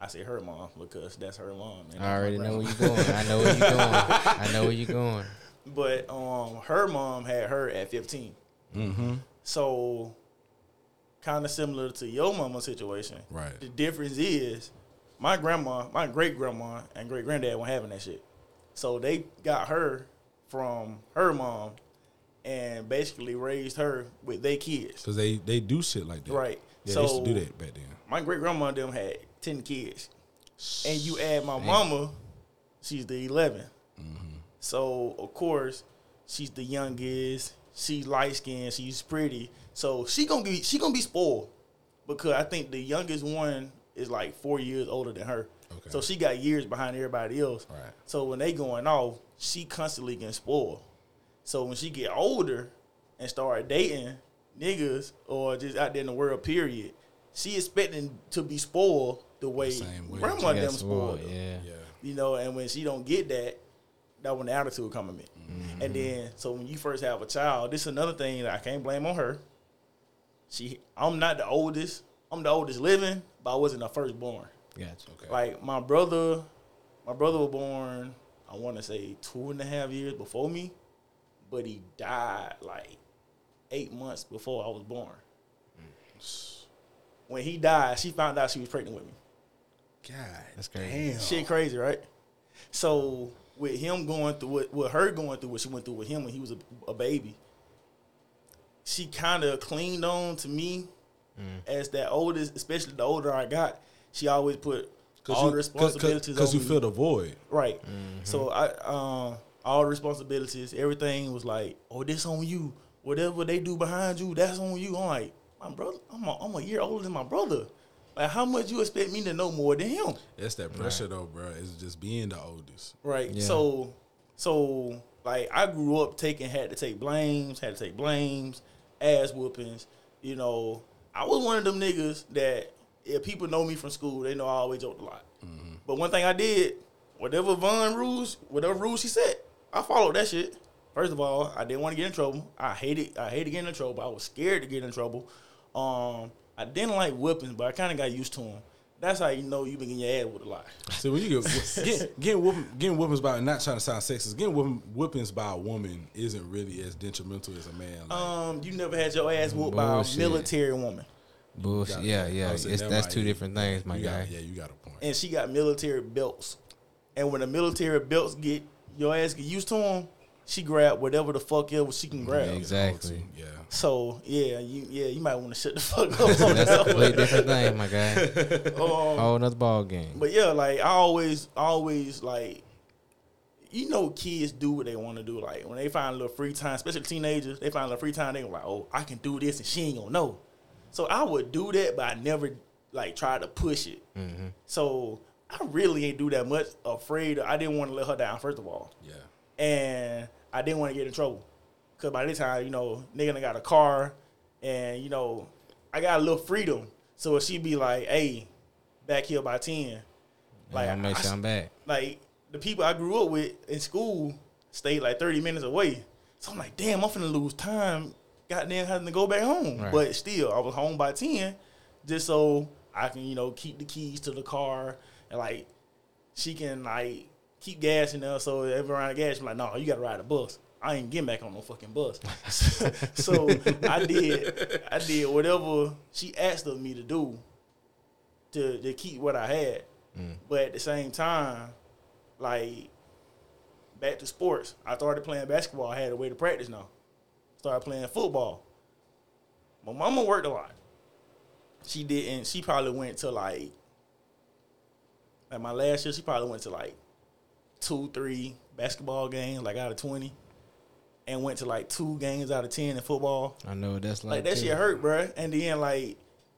I say her mom because that's her mom. and I that's my already know where you're going. I know where you're going. I know where you're going. <laughs> But um, her mom had her at 15. Mm-hmm. So, kind of similar to your mama situation. Right. The difference is, my grandma, my great grandma, and great granddad weren't having that shit. So they got her from her mom, and basically raised her with their kids. Because they they do shit like that. Right. Yeah, so used to do that back then. my great grandma them had ten kids, and you add my mama, she's the 11th. Mm-hmm. So of course, she's the youngest. She's light skinned. She's pretty. So she gonna be she gonna be spoiled because I think the youngest one is like four years older than her. Okay. So she got years behind everybody else. Right. So when they going off, she constantly getting spoiled. So when she get older and start dating niggas or just out there in the world, period, she expecting to be spoiled the way, same way. grandma them spoiled. spoiled, yeah. Yeah. You know, and when she don't get that, that when the attitude coming in. Mm-hmm. And then so when you first have a child, this is another thing that I can't blame on her. She I'm not the oldest. I'm the oldest living, but I wasn't the first firstborn. Gotcha. Okay. Like my brother, my brother was born, I want to say two and a half years before me, but he died like eight months before I was born. When he died, she found out she was pregnant with me. God. That's crazy. Damn. Shit crazy, right? So with him going through what, with her going through what she went through with him when he was a, a baby, she kind of cleaned on to me as that oldest, especially the older I got. She always put all the responsibilities Because on you me. feel the void. Right. So I um all the responsibilities, everything was like, oh, this on you. Whatever they do behind you, that's on you. I'm like, my brother, I'm a, I'm a year older than my brother. Like, how much you expect me to know more than him? It's that pressure though, bro. It's just being the oldest. Right. Yeah. So, so like I grew up taking had to take blames, had to take blames, ass whoopings. You know, I was one of them niggas that if people know me from school, they know I always joked a lot. Mm-hmm. But one thing I did, whatever Von rules, whatever rules she set, I followed that shit. First of all, I didn't want to get in trouble. I hated I hated getting in trouble. I was scared to get in trouble. Um, I didn't like whippings, but I kind of got used to them. That's how you know you've been getting your ass with a lot. <laughs> See, when you get get, <laughs> getting whooping, getting whoopings by not trying to sound sexist, getting whooping, whoopings by a woman isn't really as detrimental as a man. Like, Um, you never had your ass whooped by a military woman, Bullshit. gotta- Yeah, yeah. I It's, was saying, never that's two different things, my you guy. Got, yeah, you got a point. and she got military belts. And when the military belts get your ass get used to them, she grab whatever the fuck else she can grab. Exactly. Yeah. So yeah, you yeah you might want to shut the fuck up. on That's that a completely one. different thing, my guy. <laughs> Um, Whole another ball game. But yeah, like I always, always like, you know, kids do what they want to do. Like when they find a little free time, especially teenagers, they find a little free time. They go like, "Oh, I can do this," and she ain't gonna know. So I would do that, but I never like try to push it. Mm-hmm. So I really ain't do that much. Afraid I didn't want to let her down. First of all, Yeah. and I didn't want to get in trouble. Cause by this time, you know, nigga done got a car, and you know, I got a little freedom. So if she be like, "Hey, back here by 10, Like, like make I- sure I'm back. like the people I grew up with in school stayed like thirty minutes away. So I'm like, damn, I'm finna lose time. Goddamn, having to go back home. Right. But still, I was home by ten, just so I can, you know, keep the keys to the car and like she can like keep gassing us. So every round of gas, I'm like, no, you gotta ride a bus. I ain't getting back on no fucking bus. <laughs> so I did, I did whatever she asked of me to do to to keep what I had. Mm. But at the same time, like back to sports, I started playing basketball. I had a way to practice now. Started playing football. My mama worked a lot. She didn't. She probably went to like, like my last year. She probably went to like two, three basketball games, like out of twenty, and went to like two games out of ten in football. I know that's like. Like that too. shit hurt, bro. And then like,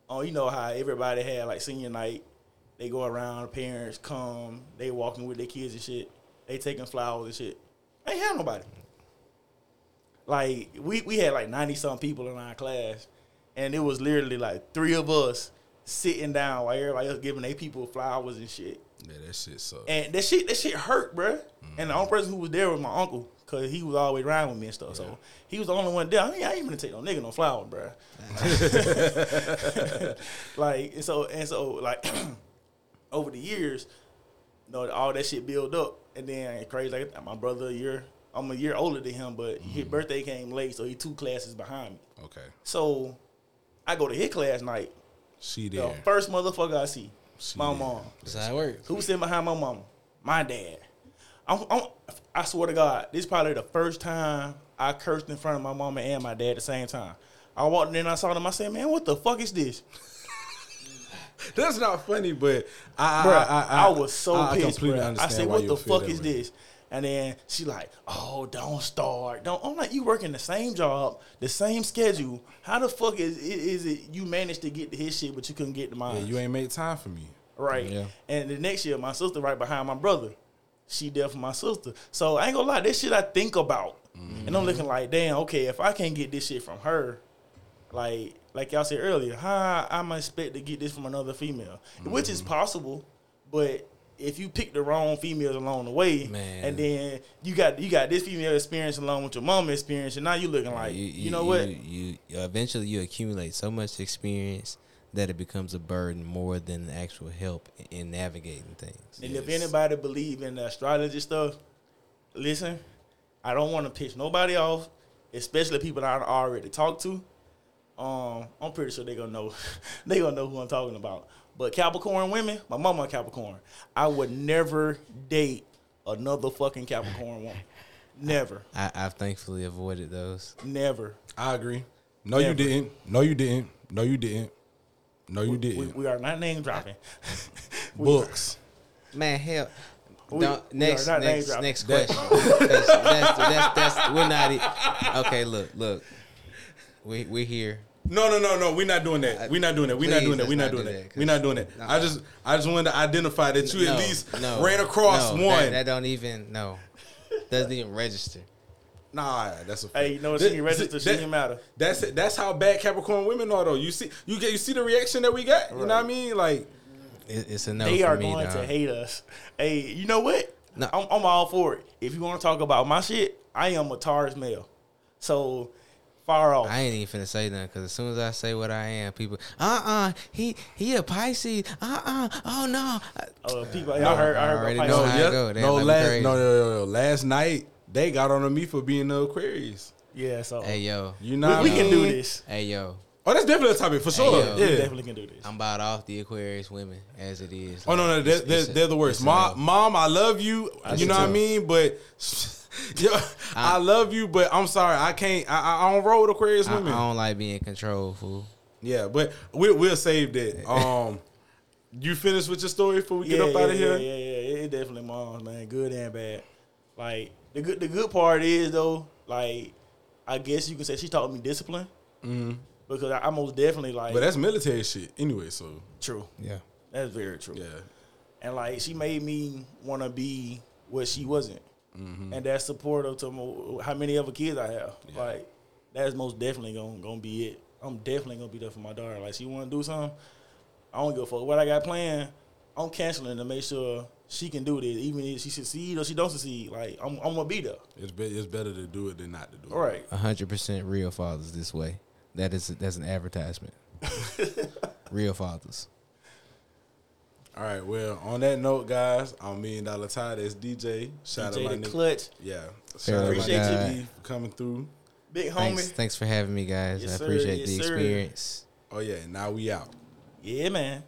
oh, you know how everybody had like senior night. They go around, parents come, they walking with their kids and shit. They taking flowers and shit. I ain't have nobody. Like we we had like ninety some people in our class, and it was literally like three of us sitting down while everybody else giving their people flowers and shit. Yeah, that shit sucks. And that shit, that shit hurt, bruh. And the only person who was there was my uncle, cause he was always around with me and stuff. So he was the only one there. I mean, I ain't even take no nigga no flower, bruh. <laughs> <laughs> like and so and so like <clears throat> over the years, you know, all that shit built up, and then crazy like my brother a year. I'm a year older than him, but his mm-hmm. birthday came late, so he two classes behind me. Okay, So I go to his class night. she The first motherfucker I see, She my mom. That's how it works. Who's sitting behind my mama? My dad. I'm, I'm, I swear to God, this is probably the first time I cursed in front of my mama and my dad at the same time. I walked in and I saw them. I said, "Man, what the fuck is this?" <laughs> That's not funny, but I, Bro, I, I, I, I, was so I pissed. bruh. I understand said, "What the fuck is way. this?" And then she like, "Oh, don't start. Don't." I'm like, "You working the same job, the same schedule. How the fuck is is it you managed to get to his shit, but you couldn't get to mine?" Yeah, you ain't made time for me. Right. Yeah. And the next year, my sister right behind my brother. She there for my sister. So I ain't gonna lie, this shit I think about. And I'm mm-hmm. looking like, damn, okay, if I can't get this shit from her, like like y'all said earlier, how I'm expect to get this from another female. Which is mm-hmm. possible, but if you pick the wrong females along the way, Man. and then you got you got this female experience along with your mama experience, and now you looking like, you, know what? You, you eventually you accumulate so much experience that it becomes a burden more than actual help in navigating things. And if anybody believe in the astrology stuff, listen, I don't want to piss nobody off, especially people that I already talked to. Um, I'm pretty sure they gonna know, <laughs> they gonna know who I'm talking about. But Capricorn women, my mama a Capricorn. I would never date another fucking Capricorn woman. Never, I, I've thankfully avoided those. never. I agree. No, you didn't. No, you didn't. No, you didn't. No, you We, didn't. we are not name dropping. <laughs> Books. Man, hell. We- don't, we next, are not name next, dropping. <laughs> next question. that's, that's, that's, that's, we're not. Okay, look, look. We we here. No, no, no, no. We're not doing that. We're not doing that. We're not doing that. We're not not doing do that. that, We're not doing that. No. I just, I just wanted to identify that you No, at least no, ran across no, one. That, that don't even no. Doesn't even register. Nah, that's a. Hey, you know what? That- She ain't registered. She that- didn't matter. That's it. That's how bad Capricorn women are, though. You see, you get, you see the reaction that we got. You know what I mean? Like, It, it's a no they for are me, going dog. to hate us. Hey, you know what? No. I'm, I'm all for it. If you want to talk about my shit, I am a Taurus male. So far off. I ain't even finna say nothing because as soon as I say what I am, people, uh uh he he a Pisces, uh uh oh no, uh, people, y'all heard, I I heard already about know no, Pisces. how it go. They no, last, no, no, no, no, last night they got on to me for being the Aquarius. Yeah, so hey yo, You we, know, we what I can do this. hey yo, Oh, that's definitely a topic for sure. yo. We yeah. definitely can do this. I'm about off the Aquarius women as it is. Oh no, no, they're, they're, a- they're the worst. it's a Mom, mom, I love you. That's you know a what I mean? But <laughs> yo, I love you, but I'm sorry, I can't. I, I- I don't roll with Aquarius I, I don't like being controlled, fool. yeah, but we, we'll save that. <laughs> Um, you finished with your story before we yeah, get up yeah, out of yeah, here? Yeah, yeah, yeah. It definitely moms, man. Good and bad. Like the good, the good part is though, like I guess you could say she taught me discipline hmm because I, I most definitely like. But that's military shit anyway. So true. Yeah, That's very true. yeah, and like she made me want to be what she wasn't, Mm-hmm. and that's supportive to how many other kids I have. Yeah. Like that's most definitely gonna gonna be it. I'm definitely gonna be there for my daughter. Like she want to do something, I don't give a fuck what I got planned. I'm canceling to make sure she can do this, even if she succeed or she don't succeed. Like I'm, I'm gonna be there. it's be, it's better to do it than not to do it. All right. hundred percent real fathers this way. That is that's an advertisement. <laughs> real fathers. All right. Well, on that note, guys, I'm Million Dollar Ty. That's DJ. Shout out my the nigga. Clutch, Yeah. Fair Shout out my Appreciate you. For coming through. big homie. Thanks, thanks for having me, guys. Yes, I sir. appreciate Yes, the sir. experience. Oh yeah. Now we out. Yeah, man.